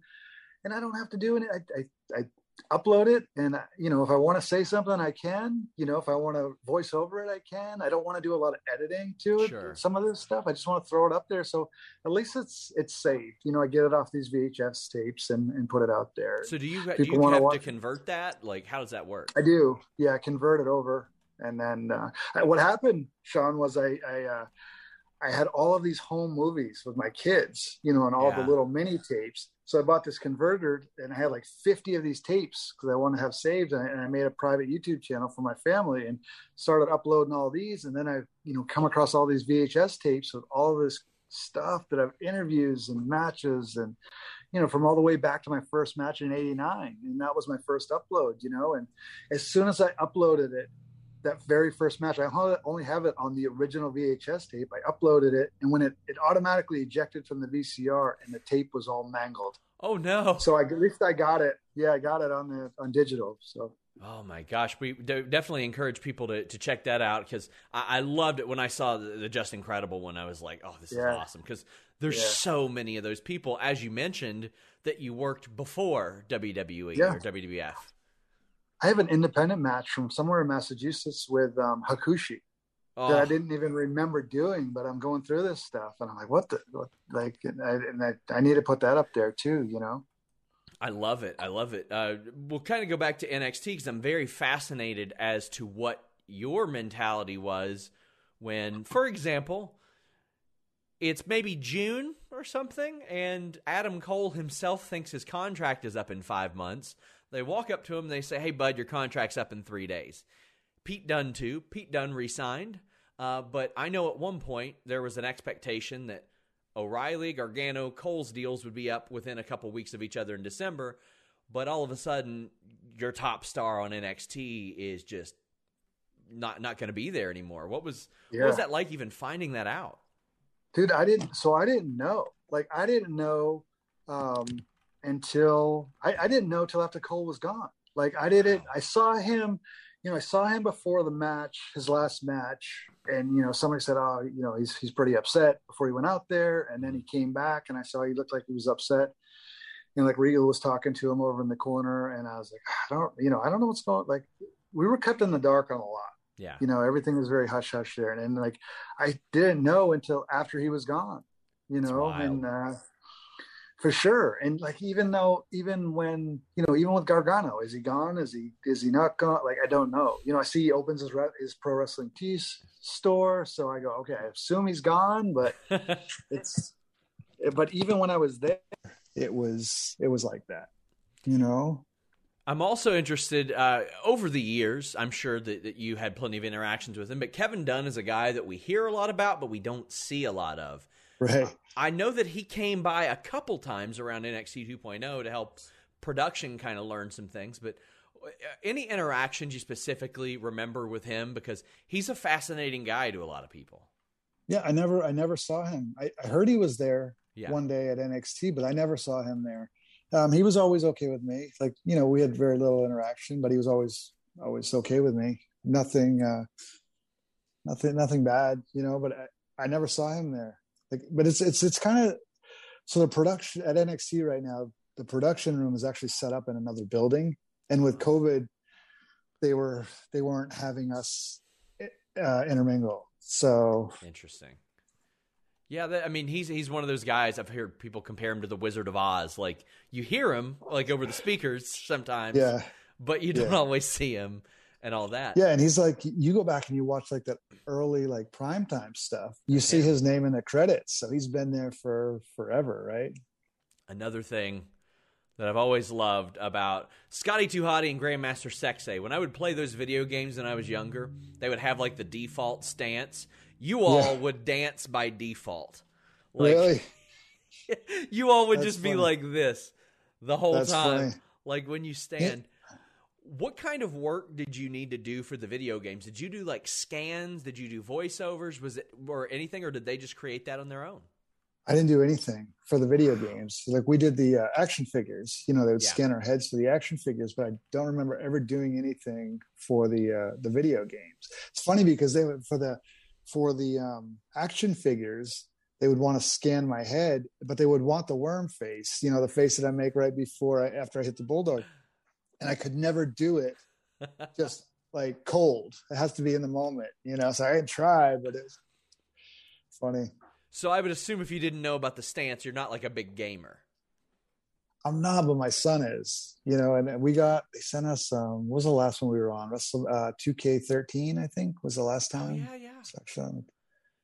Speaker 2: and I don't have to do it. I, I, I upload it. And you know if i want to say something i can. You know if i want to voice over it i can. I don't want to do a lot of editing to it
Speaker 1: sure.
Speaker 2: some of this stuff. I just want to throw it up there. So at least it's it's saved. You know i get it off these vhs tapes and, and put it out there.
Speaker 1: So do you, do you have watch. to convert that? Like how does that work?
Speaker 2: I do. Yeah convert it over. And then uh, what happened sean was i i uh, I had all of these home movies with my kids, you know, and all yeah. the little mini tapes. So I bought this converter and I had like 50 of these tapes because I want to have saved. And I, made a private YouTube channel for my family and started uploading all these. And then I, you know, come across all these VHS tapes with all this stuff that I've interviews and matches and, you know, from all the way back to my first match in 89. And that was my first upload, you know, and as soon as I uploaded it, that very first match. I only have it on the original VHS tape. I uploaded it, and when it, it automatically ejected from the VCR, and the tape was all mangled.
Speaker 1: Oh no!
Speaker 2: So I, at least I got it. Yeah, I got it on the on digital. So.
Speaker 1: Oh my gosh, we definitely encourage people to, to check that out because I, I, loved it when I saw the, the Justin Credible one. I was like, oh, this yeah. is awesome because there's yeah. so many of those people, as you mentioned, that you worked before WWE yeah. or WWF.
Speaker 2: I have an independent match from somewhere in Massachusetts with um, Hakushi oh. that I didn't even remember doing, but I'm going through this stuff and I'm like, what the, what, like, and, I, and I, I need to put that up there too, you know?
Speaker 1: I love it. I love it. Uh, we'll kind of go back to NXT because I'm very fascinated as to what your mentality was when, for example, it's maybe June or something, and Adam Cole himself thinks his contract is up in five months. They walk up to him. They say, "Hey, bud, your contract's up in three days." Pete Dunne too. Pete Dunne resigned, uh, but I know at one point there was an expectation that O'Reilly, Gargano, Cole's deals would be up within a couple weeks of each other in December. But all of a sudden, your top star on NXT is just not not going to be there anymore. What was yeah. what was that like? Even finding that out,
Speaker 2: dude. I didn't. So I didn't know. Like I didn't know. Um, until I, I didn't know till after Cole was gone. Like I didn't. I saw him. You know, I saw him before the match, his last match, and you know, somebody said, "Oh, you know, he's he's pretty upset before he went out there," and then he came back, and I saw he looked like he was upset. And like Regal was talking to him over in the corner, and I was like, I don't, you know, I don't know what's going. Like, we were kept in the dark on a lot.
Speaker 1: Yeah.
Speaker 2: You know, everything was very hush hush there, and, and like I didn't know until after he was gone. You know, and uh, for sure. And like even though even when you know even with Gargano, is he gone? Is he is he not gone? Like I don't know. You know, I see he opens his his pro wrestling tees store, so I go, okay, I assume he's gone, but it's. But even when I was there, it was it was like that, you know.
Speaker 1: I'm also interested uh, over the years. I'm sure that, that, you had plenty of interactions with him, but Kevin Dunn is a guy that we hear a lot about, but we don't see a lot of.
Speaker 2: Right.
Speaker 1: I know that he came by a couple times around NXT 2.0 to help production kind of learn some things, but uh, any interactions you specifically remember with him because he's a fascinating guy to a lot of people.
Speaker 2: Yeah, I never I never saw him. I, I heard he was there yeah. one day at NXT, but I never saw him there. Um, he was always okay with me. Like, you know, we had very little interaction, but he was always always okay with me. Nothing uh nothing nothing bad, you know, but I, I never saw him there. Like, but it's it's it's kind of so the production at NXT right now. The production room is actually set up in another building, and with COVID, they were they weren't having us uh, intermingle. So
Speaker 1: interesting. Yeah, that, I mean, he's he's one of those guys. I've heard people compare him to the Wizard of Oz. Like you hear him like over the speakers sometimes,
Speaker 2: yeah,
Speaker 1: but you don't yeah. always see him. And all that.
Speaker 2: Yeah, and he's like, you go back and you watch like that early like primetime stuff. You see yeah. his name in the credits, so he's been there for forever, right?
Speaker 1: Another thing that I've always loved about Scotty 2 Hotty and Grandmaster Sexay. When I would play those video games when I was younger, they would have like the default stance. You all yeah. would dance by default.
Speaker 2: Like, really?
Speaker 1: you all would That's just funny. be like this the whole That's time. Funny. Like when you stand. What kind of work did you need to do for the video games? Did you do like scans? Did you do voiceovers? Was it or anything, or did they just create that on their own?
Speaker 2: I didn't do anything for the video games. Like we did the uh, action figures. You know, they would yeah. scan our heads for the action figures, but I don't remember ever doing anything for the uh, the video games. It's funny because they would for the for the um, action figures they would want to scan my head, but they would want the worm face. You know, the face that I make right before I, after I hit the bulldog, and I could never do it just like cold. It has to be in the moment. You know, so I had tried, but it's funny.
Speaker 1: So I would assume if you didn't know about the stance, you're not like a big gamer.
Speaker 2: I'm not, but my son is. You know, and we got they sent us. Um, what was the last one we were on? Wrestle uh, 2K13, I think was the last oh, time.
Speaker 1: Oh, yeah, yeah.
Speaker 2: Section.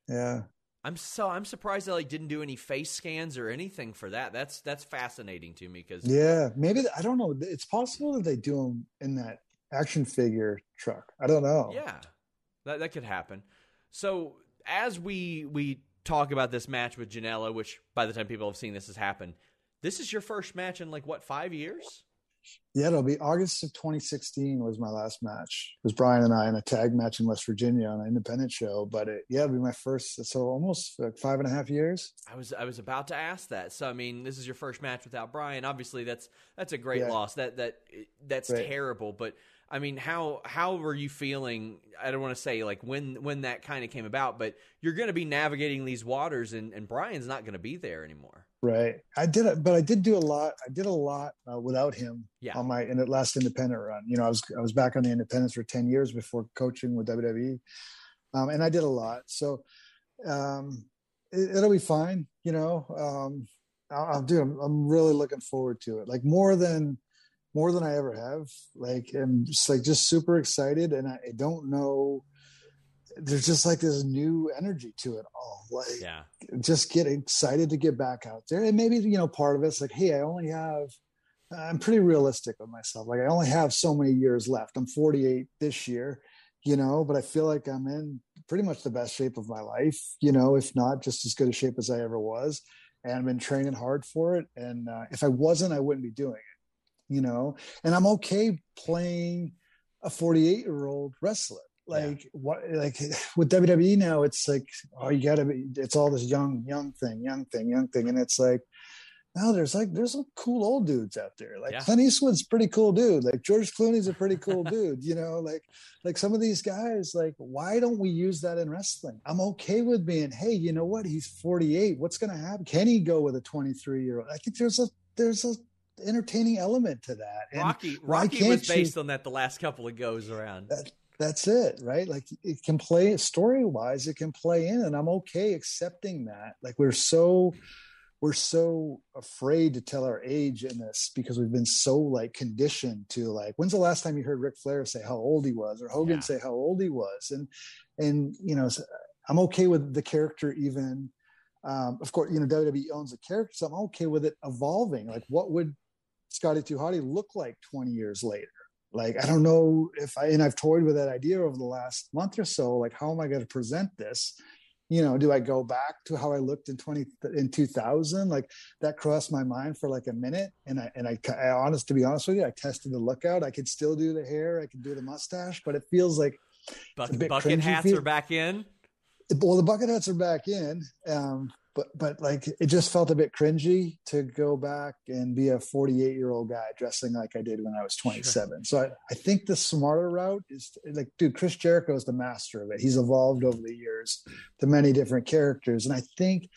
Speaker 2: Yeah.
Speaker 1: I'm so I'm surprised they like didn't do any face scans or anything for that. That's that's fascinating to me because
Speaker 2: yeah, maybe I don't know. It's possible that they do them in that action figure truck. I don't know.
Speaker 1: Yeah, that that could happen. So as we we talk about this match with Janela, which by the time people have seen this has happened, this is your first match in like what five years?
Speaker 2: Yeah, it'll be August of 2016 was my last match. It was Brian and I in a tag match in West Virginia on an independent show. But it, yeah, it'll be my first. So almost like five and a half years.
Speaker 1: I was I was about to ask that. So I mean, this is your first match without Brian. Obviously, that's that's a great yeah. loss. That that that's right. terrible. But I mean, how how were you feeling? I don't want to say like when when that kind of came about, but you're going to be navigating these waters, and and Brian's not going to be there anymore.
Speaker 2: Right. I did it, but I did do a lot. I did a lot uh, without him
Speaker 1: yeah.
Speaker 2: on my in last independent run. You know, I was I was back on the independents for ten years before coaching with WWE, um, and I did a lot. So um, it, will be fine. You know, um, I'll, I'll do. I'm, I'm really looking forward to it. Like more than more than I ever have. Like I'm just like just super excited, and I, I don't know there's just like this new energy to it all. Like,
Speaker 1: yeah,
Speaker 2: just get excited to get back out there. And maybe, you know, part of it's like, hey, I only have, I'm pretty realistic with myself. Like, I only have so many years left. I'm 48 this year, you know, but I feel like I'm in pretty much the best shape of my life, you know, if not just as good a shape as I ever was. And I've been training hard for it. And uh, if I wasn't, I wouldn't be doing it, you know, and I'm okay playing a 48 year old wrestler like yeah. what like with WWE now it's like oh you gotta be it's all this young young thing young thing young thing. And it's like now there's like there's some cool old dudes out there. Like yeah. Clint Eastwood's pretty cool dude. Like George Clooney's a pretty cool dude you know? Like like some of these guys like why don't we use that in wrestling? I'm okay with being hey you know what? He's 48 what's gonna happen? Can he go with a 23 year old I think there's a there's a entertaining element to that.
Speaker 1: And Rocky Rocky was based you, on that the last couple of goes around.
Speaker 2: That, that's it right? Like it can play story wise it can play in and i'm okay accepting that. Like we're so we're so afraid to tell our age in this because we've been so like conditioned to like when's the last time you heard Ric Flair say how old he was or Hogan yeah. say how old he was? And and you know I'm okay with the character even um, of course you know WWE owns the character so I'm okay with it evolving. Like what would Scotty 2 Hotty look like 20 years later like i don't know if i and i've toyed with that idea over the last month or so like how am i going to present this? You know do i go back to how i looked in 20 in 2000 like that crossed my mind for like a minute and i and i, I honest to be honest with you i tested the lookout i could still do the hair i could do the mustache but it feels like
Speaker 1: bucket, bucket hats feel. are back in
Speaker 2: well the bucket hats are back in um but but like it just felt a bit cringy to go back and be a 48 year old guy dressing like I did when I was 27. Sure. So I, I think the smarter route is to, like, dude, Chris Jericho is the master of it. He's evolved over the years to many different characters, and I think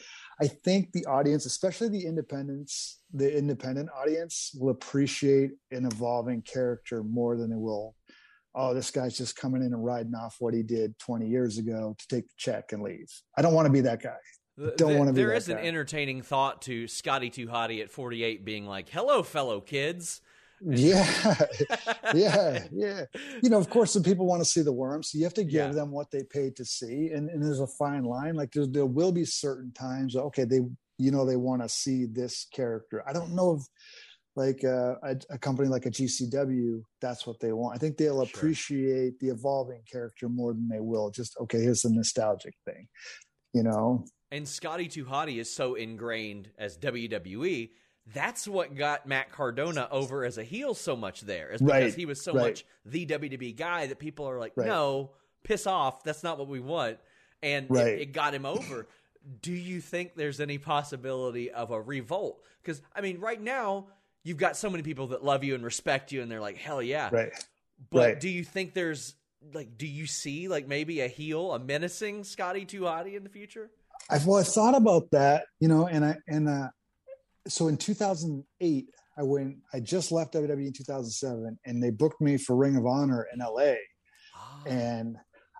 Speaker 2: I think the audience, especially the independents, the independent audience, will appreciate an evolving character more than they will. Oh, this guy's just coming in and riding off what he did 20 years ago to take the check and leave. I don't want to be that guy. Don't want to be.
Speaker 1: There is
Speaker 2: guy.
Speaker 1: an entertaining thought to Scotty 2 Hotty at 48 being like, "Hello, fellow kids."
Speaker 2: yeah, yeah, yeah. You know, of course, the people want to see the worms, so you have to give
Speaker 1: Yeah.
Speaker 2: them what they paid to see, and, and there's a fine line. Like there will be certain times, okay, they, you know, they want to see this character. I don't know if like uh, a, a company like a GCW, that's what they want. I think they'll
Speaker 1: Sure.
Speaker 2: appreciate the evolving character more than they will just okay. Here's the nostalgic thing, you know.
Speaker 1: And Scotty Hotty is so ingrained as WWE. That's what got Matt Cardona over as a heel so much there, is because
Speaker 2: Right,
Speaker 1: he was so
Speaker 2: right.
Speaker 1: much the WWE guy that people are like,
Speaker 2: Right.
Speaker 1: no, piss off. That's not what we want. And it- it, got him over. Do you think there's any possibility of a revolt? Because, I mean, right now, you've got so many people that love you and respect you, and they're like, hell yeah.
Speaker 2: Right.
Speaker 1: But
Speaker 2: right.
Speaker 1: do you think there's, like, do you see, like, maybe a heel, a menacing Scotty Hotty in the future?
Speaker 2: I've well, I thought about that, you know, and I and uh, so in 2008, I went. I just left WWE in 2007, and they booked me for Ring of Honor in LA,
Speaker 1: Ah.
Speaker 2: and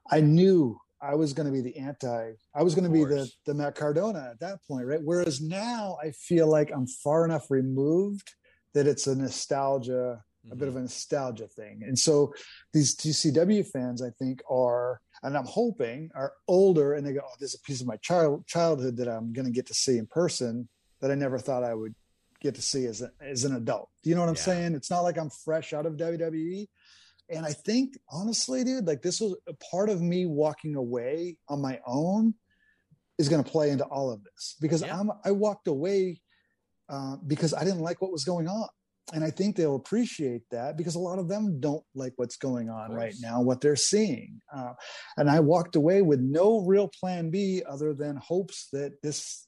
Speaker 2: I knew I was going to be the anti. I was going to be the the Matt Cardona at that point, right? Whereas now I feel like I'm far enough removed that it's a nostalgia a bit of mm-hmm. a nostalgia thing. And so these GCW fans, I think, are, and I'm hoping, are older and they go, oh, there's a piece of my child childhood that I'm going to get to see in person that I never thought I would get to see as, a, as an adult. Do you know what I'm
Speaker 1: Yeah.
Speaker 2: saying? It's not like I'm fresh out of WWE. And I think, honestly, dude, like this was a part of me walking away on my own is going to play into all of this because
Speaker 1: Yeah.
Speaker 2: I'm, I walked away uh, because I didn't like what was going on and I think they'll appreciate that because a lot of them don't like what's going on right now, what they're seeing. Uh, and I walked away with no real plan B other than hopes that this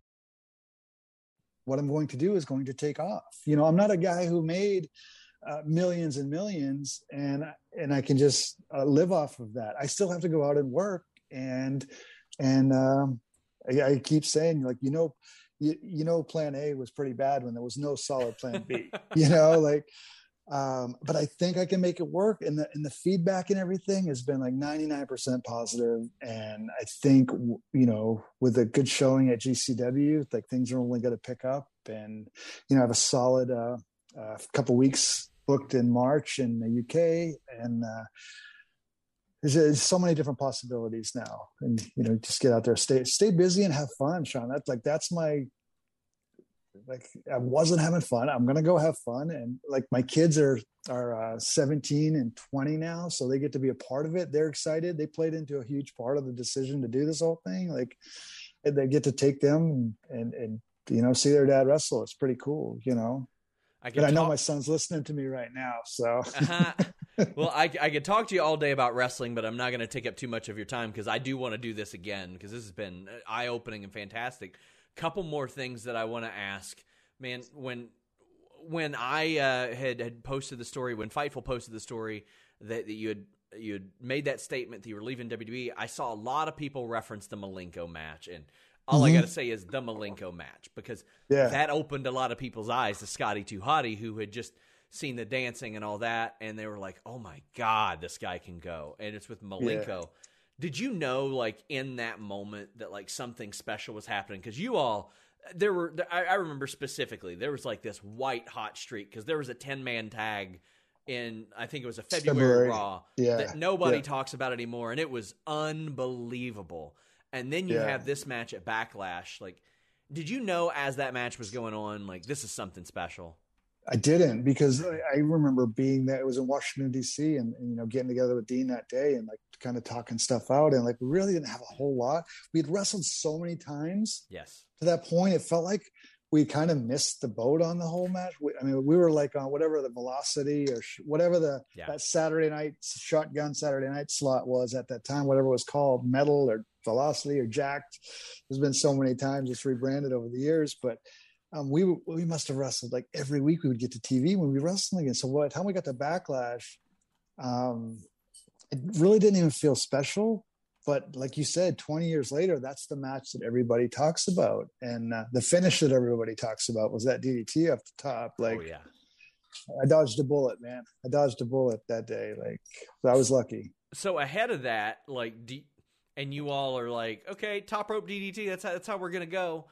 Speaker 2: What I'm going to do is going to take off. You know, I'm not a guy who made uh, millions and millions and and I can just uh, live off of that. I still have to go out and work and and um, I, I keep saying like you know you, you know plan A was pretty bad when there was no solid plan B. you know like um, but I think I can make it work and the and the feedback and everything has been like 99% positive. and I think you know with a good showing at GCW like things are only going to pick up and you know I have a solid uh, uh, couple weeks booked in March in the UK and uh, there's, there's so many different possibilities now and you know just get out there stay stay busy and have fun Sean that's like that's my like I wasn't having fun. I'm gonna go have fun, and like my kids are are uh, 17 and 20 now, so they get to be a part of it. They're excited. They played into a huge part of the decision to do this whole thing. Like, and they get to take them and and you know see their dad wrestle. It's pretty cool, you know.
Speaker 1: I
Speaker 2: But I know my son's listening to me right now, so
Speaker 1: Uh-huh. well, I, I could talk to you all day about wrestling, but I'm not going to take up too much of your time because I do want to do this again because this has been eye opening and fantastic. Couple more things that I want to ask, man. When when I uh, had had posted the story, when Fightful posted the story that, that you had you had made that statement that you were leaving WWE, I saw a lot of people reference the Malenko match, and all I got to say is the Malenko match because
Speaker 2: Yeah.
Speaker 1: that opened a lot of people's eyes to Scotty Hotty, who had just seen the dancing and all that, and they were like, "Oh my god, this guy can go!" And it's with Malenko. Did you know, like in that moment, that like something special was happening? Because you all, there were, I, I remember specifically, there was like this white hot streak because there was a ten man tag in, I think it was a February,
Speaker 2: February.
Speaker 1: Raw
Speaker 2: Yeah,
Speaker 1: that nobody
Speaker 2: yeah.
Speaker 1: talks about anymore, and it was unbelievable. And then you
Speaker 2: Yeah.
Speaker 1: have this match at Backlash, like. Did you know as that match was going on, like this is something special?
Speaker 2: I didn't because I remember being there. It was in Washington D.C. And, and, you know getting together with Dean that day and like kind of talking stuff out. And like we really didn't have a whole lot. We had wrestled so many times.
Speaker 1: Yes.
Speaker 2: To that point, it felt like we kind of missed the boat on the whole match. We, I mean, we were like on whatever the velocity or sh- whatever the yeah. that Saturday night shotgun Saturday night slot was at that time, whatever it was called, metal or velocity or Jakked. There's been so many times it's rebranded over the years, but um, we we must have wrestled like every week. We would get to TV when we wrestled again. So by the time we got to Backlash, um, it really didn't even feel special. But like you said 20 years later that's the match that everybody talks about. And uh, the finish that everybody talks about was that ddt off the top. Like oh,
Speaker 1: yeah.
Speaker 2: I dodged a bullet man. I dodged a bullet that day. Like i was lucky.
Speaker 1: So ahead of that like D- and you all are like okay top rope ddt that's how, that's how we're gonna go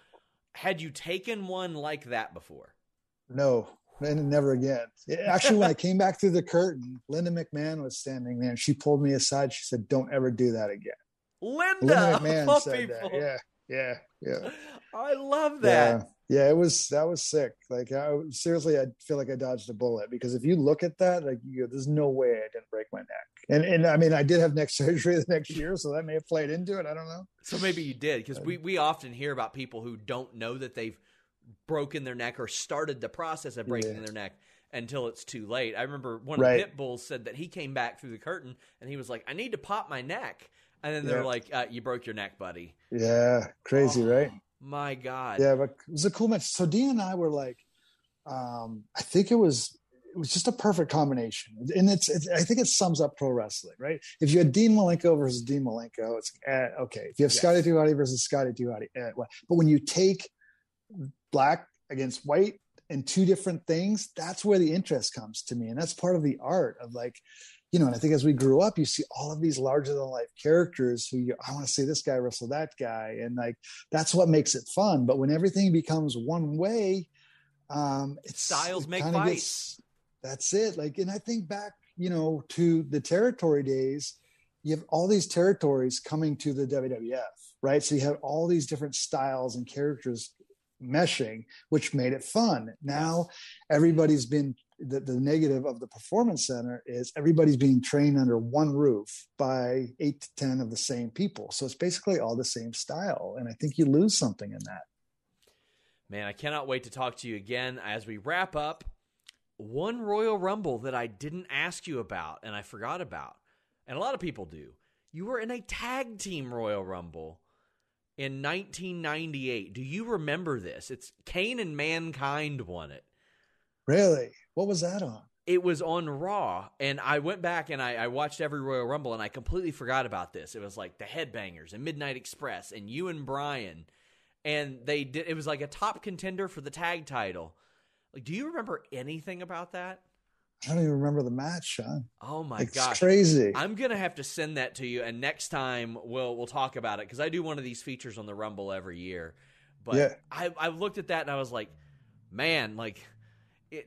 Speaker 1: had you taken one like that before
Speaker 2: no and never again. Actually, when I came back through the curtain, Linda McMahon was standing there and she pulled me aside. She said, Don't ever do that again.
Speaker 1: Linda, Linda oh, McMahon said
Speaker 2: people. that. Yeah, yeah, yeah.
Speaker 1: I love that.
Speaker 2: Yeah. Yeah, it was that was sick. Like, I, seriously, I feel like I dodged a bullet because if you look at that, like, you, there's no way I didn't break my neck. And and I mean, I did have neck surgery the next year, so that may have played into it. I don't know.
Speaker 1: So maybe you did because we we often hear about people who don't know that they've broken their neck or started the process of breaking yeah. their neck until it's too late. I remember one right. of the pit bulls said that he came back through the curtain and he was like, "I need to pop my neck," and then they're yeah. like, uh, "You broke your neck, buddy."
Speaker 2: Yeah, crazy, oh, right?
Speaker 1: My God.
Speaker 2: Yeah, but it was a cool match. So Dean and I were like, um, I think it was it was just a perfect combination, and it's, it's, I think it sums up pro wrestling, right? If you had Dean Malenko versus Dean Malenko, it's uh, okay. If you have yes. Scotty 2 Hotty versus Scotty 2 Hotty, uh, but when you take black against white and two different things that's where the interest comes to me and that's part of the art of like you know and i think as we grew up you see all of these larger than life characters who you, i want to see this guy wrestle that guy and like that's what makes it fun. But when everything becomes one way um it's
Speaker 1: styles it make fights gets,
Speaker 2: that's it. Like and i think back you know to the territory days you have all these territories coming to the wwf right? So you have all these different styles and characters meshing, which made it fun. Now everybody's been the, the negative of the performance center is everybody's being trained under one roof by eight to ten of the same people. So it's basically all the same style. And I think you lose something in that.
Speaker 1: Man, I cannot wait to talk to you again as we wrap up. One Royal Rumble that I didn't ask you about and I forgot about, and a lot of people do. You were in a tag team Royal Rumble in 1998. Do you remember this? It's Kane and Mankind won it.
Speaker 2: Really? What was that on?
Speaker 1: It was on Raw, and I went back and I, I, watched every Royal Rumble, and I completely forgot about this. It was like the Headbangers and Midnight Express and you and Brian, and they did. It was like a top contender for the tag title. Like, do you remember anything about that?
Speaker 2: I don't even remember the match, Sean.
Speaker 1: Oh my
Speaker 2: it's
Speaker 1: gosh,
Speaker 2: crazy!
Speaker 1: I'm gonna have to send that to you, and next time we'll we'll talk about it because I do one of these features on the Rumble every year. But yeah. I I looked at that and I was like, man, like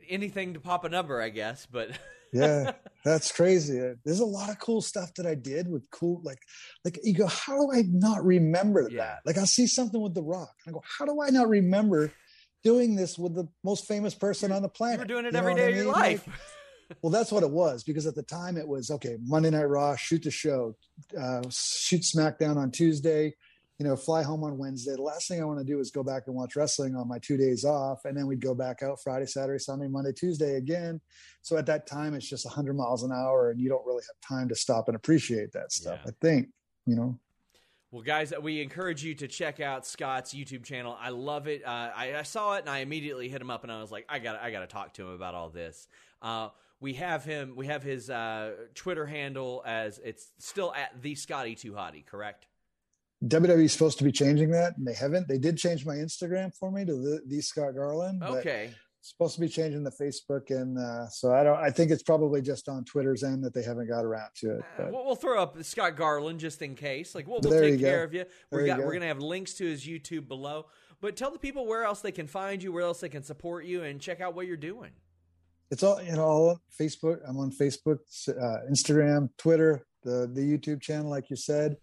Speaker 1: anything to pop a number, I guess. But
Speaker 2: yeah, that's crazy. There's a lot of cool stuff that I did with cool, like like you go, how do I not remember yeah. that? Like I'll see something with The Rock, and I go, how do I not remember? doing this with the most famous person on the planet.
Speaker 1: You're doing it you every day of your life.
Speaker 2: Like, well, that's what it was because at the time it was okay. Monday Night Raw, shoot the show, uh, shoot SmackDown on Tuesday, you know, fly home on Wednesday. The last thing I want to do is go back and watch wrestling on my two days off, and then we'd go back out Friday, Saturday, Sunday, Monday, Tuesday again. So at that time, it's just 100 miles an hour, and you don't really have time to stop and appreciate that stuff. Yeah. I think, you know.
Speaker 1: Well, guys, we encourage you to check out Scott's YouTube channel. I love it. Uh, I, I, saw it and I immediately hit him up and I was like, I got, I got to talk to him about all this. Uh, we have him. We have his uh, Twitter handle as it's still at the Scotty 2 Hotty, correct?
Speaker 2: WWE is supposed to be changing that, and they haven't. They did change my Instagram for me to the, the Scott Garland.
Speaker 1: Okay.
Speaker 2: Supposed to be changing the Facebook, and uh, so I don't. I think it's probably just on Twitter's end that they haven't got around to it.
Speaker 1: Uh, we'll, we'll, throw up Scott Garland just in case. Like we'll, we'll take care go. of you. We're, got, go. we're gonna have links to his YouTube below. But tell the people where else they can find you, where else they can support you, and check out what you're doing
Speaker 2: it's all you know all facebook i'm on facebook uh, instagram twitter the the youtube channel like you said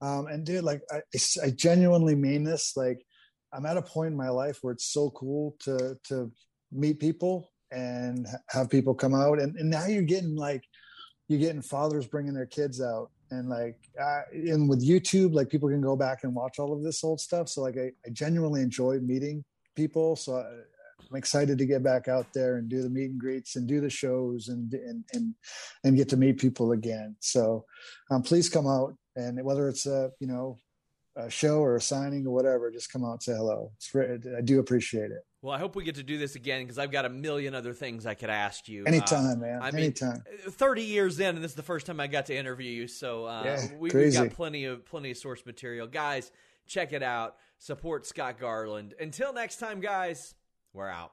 Speaker 2: um, and dude like I, I genuinely mean this like i'm at a point in my life where it's so cool to to meet people and have people come out. And, and now you're getting like you're getting fathers bringing their kids out. And like uh, and with youtube like people can go back and watch all of this old stuff. So like i, I genuinely enjoy meeting people. So I, i'm excited to get back out there and do the meet and greets and do the shows and and and, and get to meet people again so um, please come out and whether it's a you know a show or a signing or whatever just come out and say hello i do appreciate it
Speaker 1: well, I hope we get to do this again because I've got a million other things I could ask you.
Speaker 2: Anytime, uh, man. I mean, Anytime.
Speaker 1: Thirty years in, and this is the first time I got to interview you, so uh, yeah, we, have got plenty of plenty of source material, guys. Check it out. Support Scott Garland. Until next time, guys. We're out.